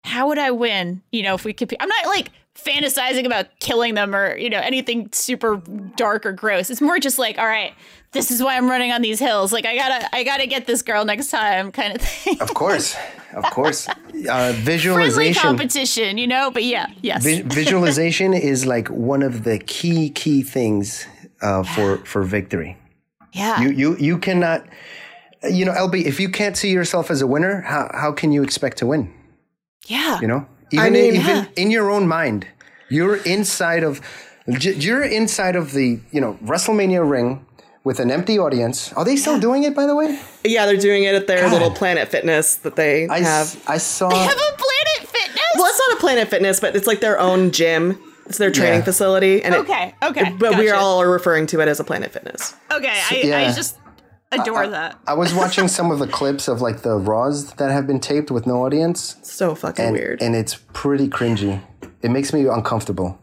how would I win? You know, if we could, I'm not like fantasizing about killing them or you know anything super dark or gross. It's more just like, all right, this is why I'm running on these hills. Like I gotta I gotta get this girl next time, kind of thing. Of course, of course. Uh, friendly visualization. competition, you know. But yeah, yes, Vi- visualization is like one of the key key things uh, for for victory. yeah, You you you cannot, you know, LB. If you can't see yourself as a winner, how how can you expect to win? yeah. You know, even mean- even Yeah. in your own mind, you're inside of you're inside of the you know WrestleMania ring with an empty audience. Are they still doing it? By the way, Yeah, they're doing it at their God. little Planet Fitness that they I have. s- I saw. They have a Planet Fitness. Well, it's not a Planet Fitness, but it's like their own gym. It's their training Yeah. facility, and it- Okay, okay, but we gotcha. all are referring to it as a Planet Fitness. okay. I, I yeah. just adore that. I was watching some of the clips of like the Raws that have been taped with no audience. So fucking and, weird. and it's pretty cringy. It makes me uncomfortable.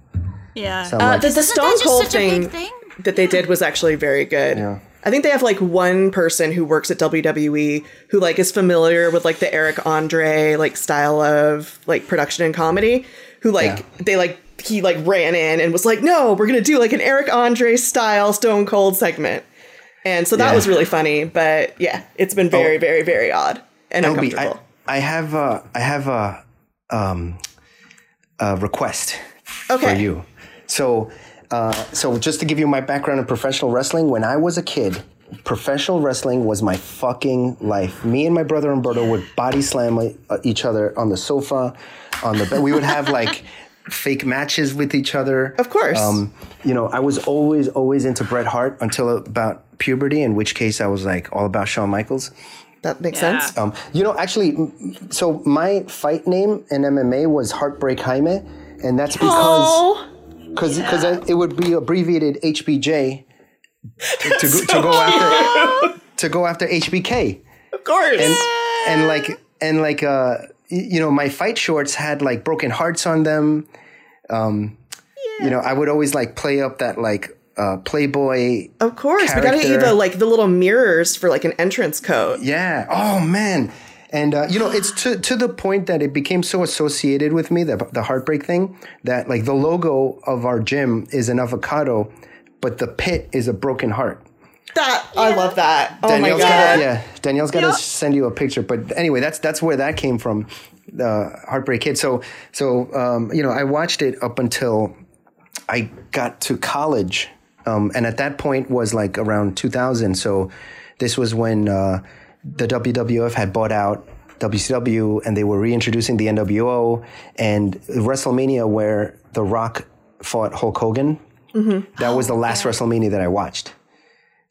Yeah. So Uh, like, the, the Isn't Stone Cold thing, thing? That they did was actually very good. Yeah. I think they have like one person who works at WWE who like is familiar with like the Eric Andre like style of like production and comedy. Who like Yeah. they like he like ran in and was like, no, we're gonna do like an Eric Andre style Stone Cold segment. And so that Yeah. Oh. was really funny, but yeah, it's been very, very, very odd and LB, uncomfortable. I, I have a, I have a, um, a request Okay. for you. So, uh, so just to give you my background in professional wrestling, when I was a kid, professional wrestling was my fucking life. Me and my brother Umberto would body slam uh, each other on the sofa, on the bed. We would have like fake matches with each other. Of course. Um, you know, I was always, always into Bret Hart until about puberty, in which case I was like all about Shawn Michaels. that makes Yeah. sense. Um, you know, actually, so my fight name in MMA was Heartbreak Jaime, and that's because Oh, because because it would be abbreviated HBJ to, to, go, to go after to go after HBK, of course. and and like and like uh you know my fight shorts had like broken hearts on them. Um, you know, I would always like play up that like uh, Playboy of course. We gotta get you the like the little mirrors for like an entrance code. Yeah. Oh man. And uh, you know, it's to to the point that it became so associated with me the the heartbreak thing that like the logo of our gym is an avocado, but the pit is a broken heart. That I love that. Oh Danielle's my god. Gotta, yeah, Danielle's got to Yeah. send you a picture. But anyway, that's that's where that came from, the Heartbreak Kid. So so um, you know, I watched it up until I got to college, um, and at that point was like around 2000. So this was when uh, the WWF had bought out WCW, and they were reintroducing the NWO and WrestleMania, where The Rock fought Hulk Hogan. Mm-hmm. That was the oh, last WrestleMania that I watched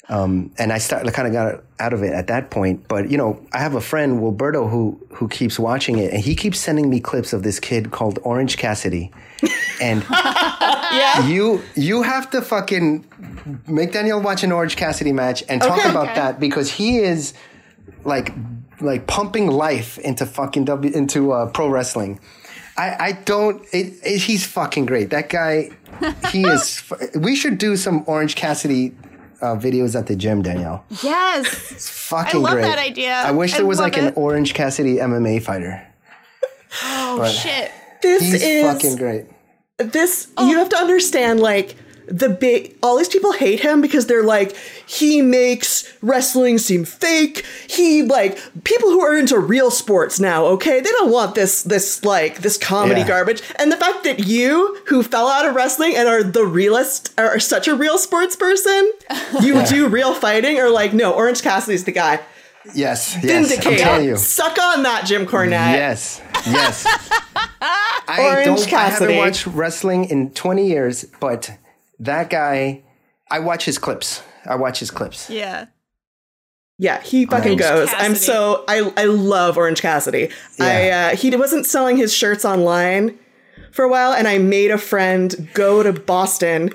um, and I started kind of got out of it at that point. But you know, I have a friend Wilberto who who keeps watching it, and he keeps sending me clips of this kid called Orange Cassidy, and you you have to fucking make Daniel watch an Orange Cassidy match and talk Okay. about Okay. that because he is like like pumping life into fucking w into uh, pro wrestling. I, I don't. It, it, he's fucking great. That guy. He is. We should do some Orange Cassidy uh, videos at the gym, Danielle. Yes. It's fucking I love great. that idea. I wish I there was love like an. Orange Cassidy MMA fighter. Oh But- shit. This He's is fucking great. this you have to understand like the big all these people hate him because they're like he makes wrestling seem fake he like people who are into real sports now okay they don't want this this like this comedy Yeah. garbage and the fact that you who fell out of wrestling and are the realist are such a real sports person you do real fighting or like no orange cassidy's the guy Yes, yes. I'm Vindicate telling you. suck on that jim cornette Yes, yes. I Orange don't. I Cassidy. haven't watched wrestling in 20 years, but that guy, I watch his clips. I watch his clips. Yeah. Yeah, he fucking Orange goes. I'm so I I love Orange Cassidy. I Yeah. uh, he wasn't selling his shirts online for a while, and I made a friend go to Boston.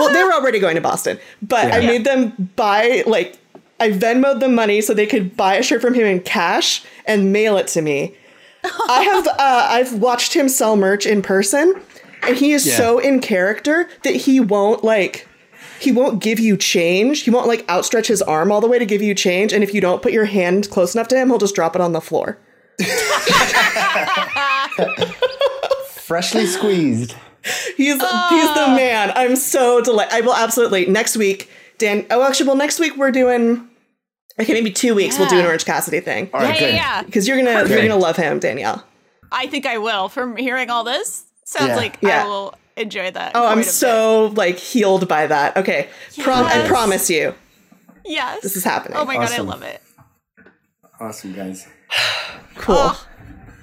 Well, they were already going to Boston, but I made them buy like I Venmoed them money so they could buy a shirt from him in cash and mail it to me. I have uh, I've watched him sell merch in person, and he is Yeah. so in character that he won't like he won't give you change. He won't like outstretch his arm all the way to give you change. And if you don't put your hand close enough to him, he'll just drop it on the floor. Freshly squeezed. He's he's the ah. man. I'm so delighted. I will absolutely next week, Dan. Oh, actually, well, next week we're doing. Okay, maybe two weeks. We'll do an Orange Cassidy thing All Yeah, right, yeah, good. yeah. because you're gonna you're gonna love him, Danielle. I think I will. From hearing all this, sounds Yeah. like Yeah. I will enjoy that. Oh, I'm quite a so like healed by that. Okay, Prom- I promise you, yes. this is happening. Oh my god, I love it. Awesome, guys. cool. Oh.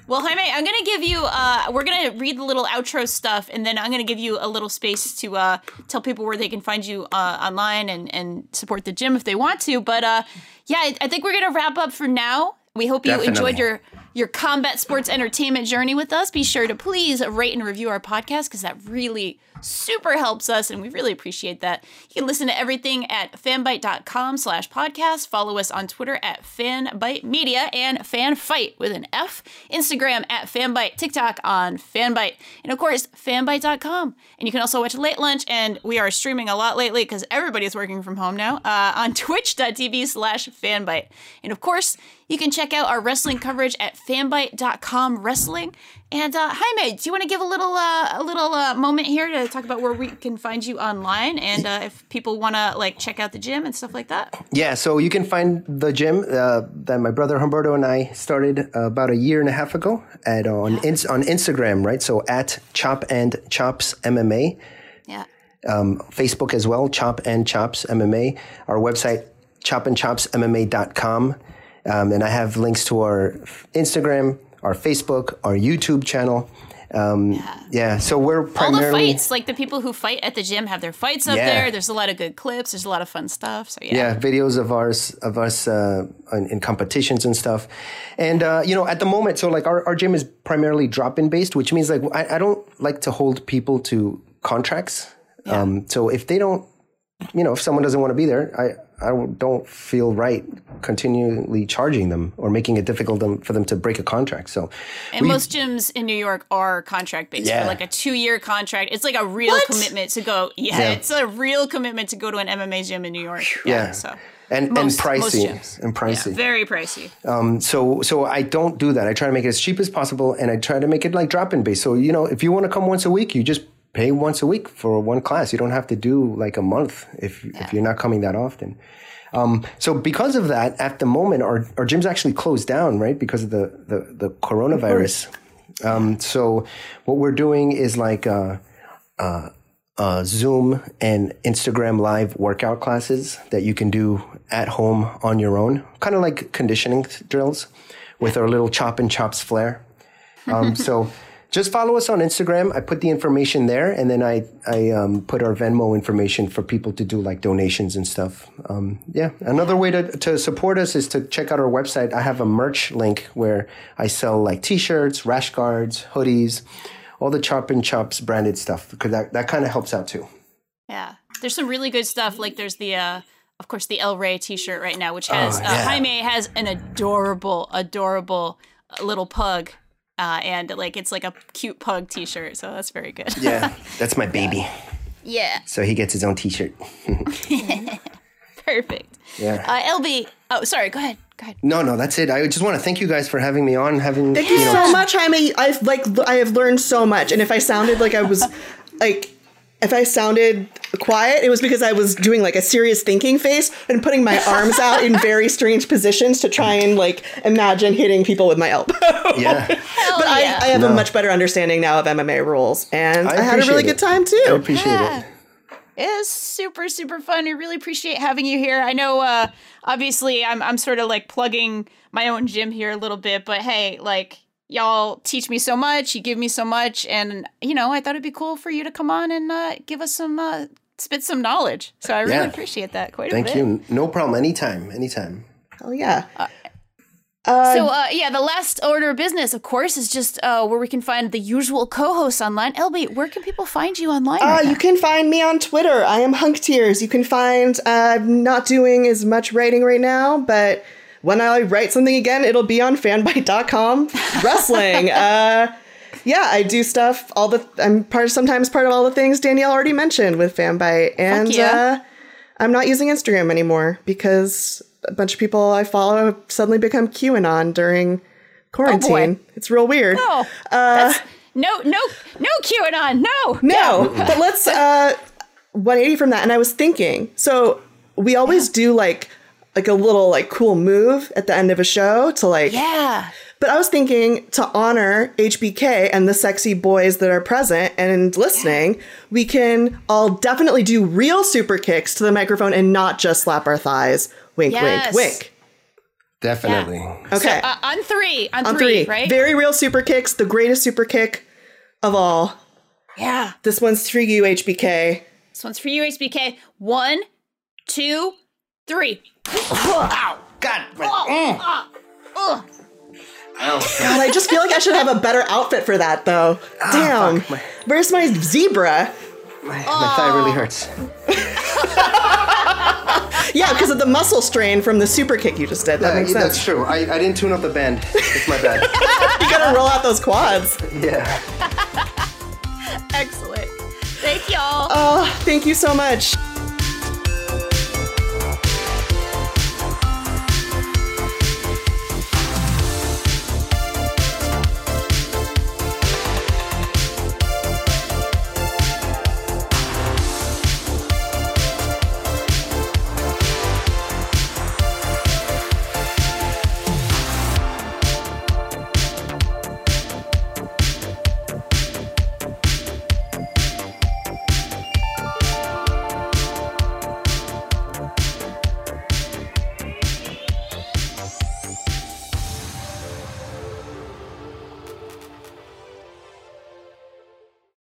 Well, Jaime, I'm gonna give you. Uh, we're gonna read the little outro stuff, and then I'm gonna give you a little space to uh, tell people where they can find you uh, online and and support the gym if they want to. But uh, yeah, I, I think we're gonna wrap up for now. We hope you Definitely. enjoyed your your combat sports entertainment journey with us. Be sure to please rate and review our podcast because that really super helps us and we really appreciate that. You can listen to everything at fanbyte.com slash podcast. Follow us on Twitter at fanbyte media and fanfight with an F. Instagram at fanbyte, TikTok on fanbyte, and of course fanbyte.com. And you can also watch Late Lunch and we are streaming a lot lately because everybody's working from home now uh, on twitch.tv slash fanbyte. And of course, you can check out our wrestling coverage at fanbyte.com wrestling. And uh, Jaime, do you want to give a little uh, a little uh, moment here to talk about where we can find you online and uh, if people want to like check out the gym and stuff like that? Yeah, so you can find the gym uh, that my brother Humberto and I started uh, about a year and a half ago at on ins- on Instagram, right? So at Chop and Chops MMA, Yeah. Facebook as well, Chop and Chops MMA. Our website, chopandchopsmma.com. Um, and I have links to our Instagram, our Facebook, our YouTube channel. Um, yeah. so we're primarily All the fights, like the people who fight at the gym have their fights up Yeah. there. There's a lot of good clips. There's a lot of fun stuff. So yeah. yeah videos of ours of us uh, in, in competitions and stuff and uh, you know at the moment so like our, our gym is primarily drop-in based which means like I, I don't like to hold people to contracts um, so if they don't you know if someone doesn't want to be there i i don't feel right continually charging them or making it difficult them, for them to break a contract so And most gyms in New York are contract based Yeah. for like a two year contract. It's like a real What? commitment to go. Yeah, Yeah. it's a real commitment to go to an MMA gym in New York. yeah, So and most- and most pricey gyms. and pricey yeah, very pricey. um, so so I don't do that. I try to make it as cheap as possible, and I try to make it like drop in base. So you know, if you want to come once a week, you just pay once a week for one class. You don't have to do like a month if if you're not coming that often. Um, so because of that, at the moment, our our gym's actually closed down, right? Because of the the, the coronavirus. Um, so what we're doing is like. Uh, uh, Zoom and Instagram live workout classes that you can do at home on your own, kind of like conditioning drills with our little chop and chops flair. Um, so just follow us on Instagram. I put the information there, and then I I um, put our Venmo information for people to do like donations and stuff. Um, yeah, another way to to support us is to check out our website. I have a merch link where I sell like T-shirts, rash guards, hoodies, all the Chop and Chops branded stuff because that that kind of helps out too. Yeah, there's some really good stuff. Like there's the, uh, of course, the El Rey T-shirt right now, which has Oh, uh. Jaime has an adorable, adorable uh, little pug, uh, and like it's like a cute pug T-shirt. So that's very good. Yeah, that's my baby. yeah, So he gets his own T-shirt. perfect. Yeah. Uh, LB, oh sorry, go ahead, go ahead. No, no, that's it. I just want to thank you guys for having me on. Having Thank you so much, Jaime. I've like I have learned so much, and if I sounded like I was like if I sounded quiet, it was because I was doing like a serious thinking face and putting my arms out in very strange positions to try and like imagine hitting people with my elbow. Yeah. but I, yeah. I have a much better understanding now of MMA rules, and I, I had a really appreciate good it. time I too. appreciate Yeah. it. It is super, super fun. I really appreciate having you here. I know, uh, obviously, I'm, I'm sort of like plugging my own gym here a little bit, but hey, like, y'all teach me so much, you give me so much, and, you know, I thought it'd be cool for you to come on and uh, give us some, uh, spit some knowledge. So I really Yeah. appreciate that quite a bit. Thank you. No problem. Anytime. Anytime. Oh yeah. So, uh, yeah, the last order of business, of course, is just uh, where we can find the usual co-hosts online. LB, where can people find you online? Uh, right now? you can find me on Twitter. I am Hunk Tears. You can find uh, I'm not doing as much writing right now, but when I write something again, it'll be on fanbyte.com. Wrestling. uh, yeah, I do stuff. All the I'm part sometimes part of all the things Danielle already mentioned with Fanbyte, and yeah. uh, I'm not using Instagram anymore because a bunch of people I follow have suddenly become QAnon during quarantine. it's real weird. No, that's, no, no, no, QAnon, no, No, but let's uh 180 from that. And I was thinking, so we always do like like a little like cool move at the end of a show to like yeah. but I was thinking to honor HBK and the sexy boys that are present and listening, we can all definitely do real super kicks to the microphone and not just slap our thighs. Wink, Yes. wink, wink. Definitely. Okay. Uh, on three, on, On three, three, right? Very real super kicks, the greatest super kick of all. yeah. This one's for you, HBK. This one's for you, HBK. One, two, three. Ow! God. my- Ah, ugh. God, I just feel like I should have a better outfit for that, though. Damn. fuck, my- Where's my zebra? My, my thigh really hurts. Yeah, because of the muscle strain from the super kick you just did. That Yeah, makes sense. that's true. I, I didn't tune up the band. It's my bad. You gotta roll out those quads. yeah. Excellent. Thank y'all. Oh, thank you so much.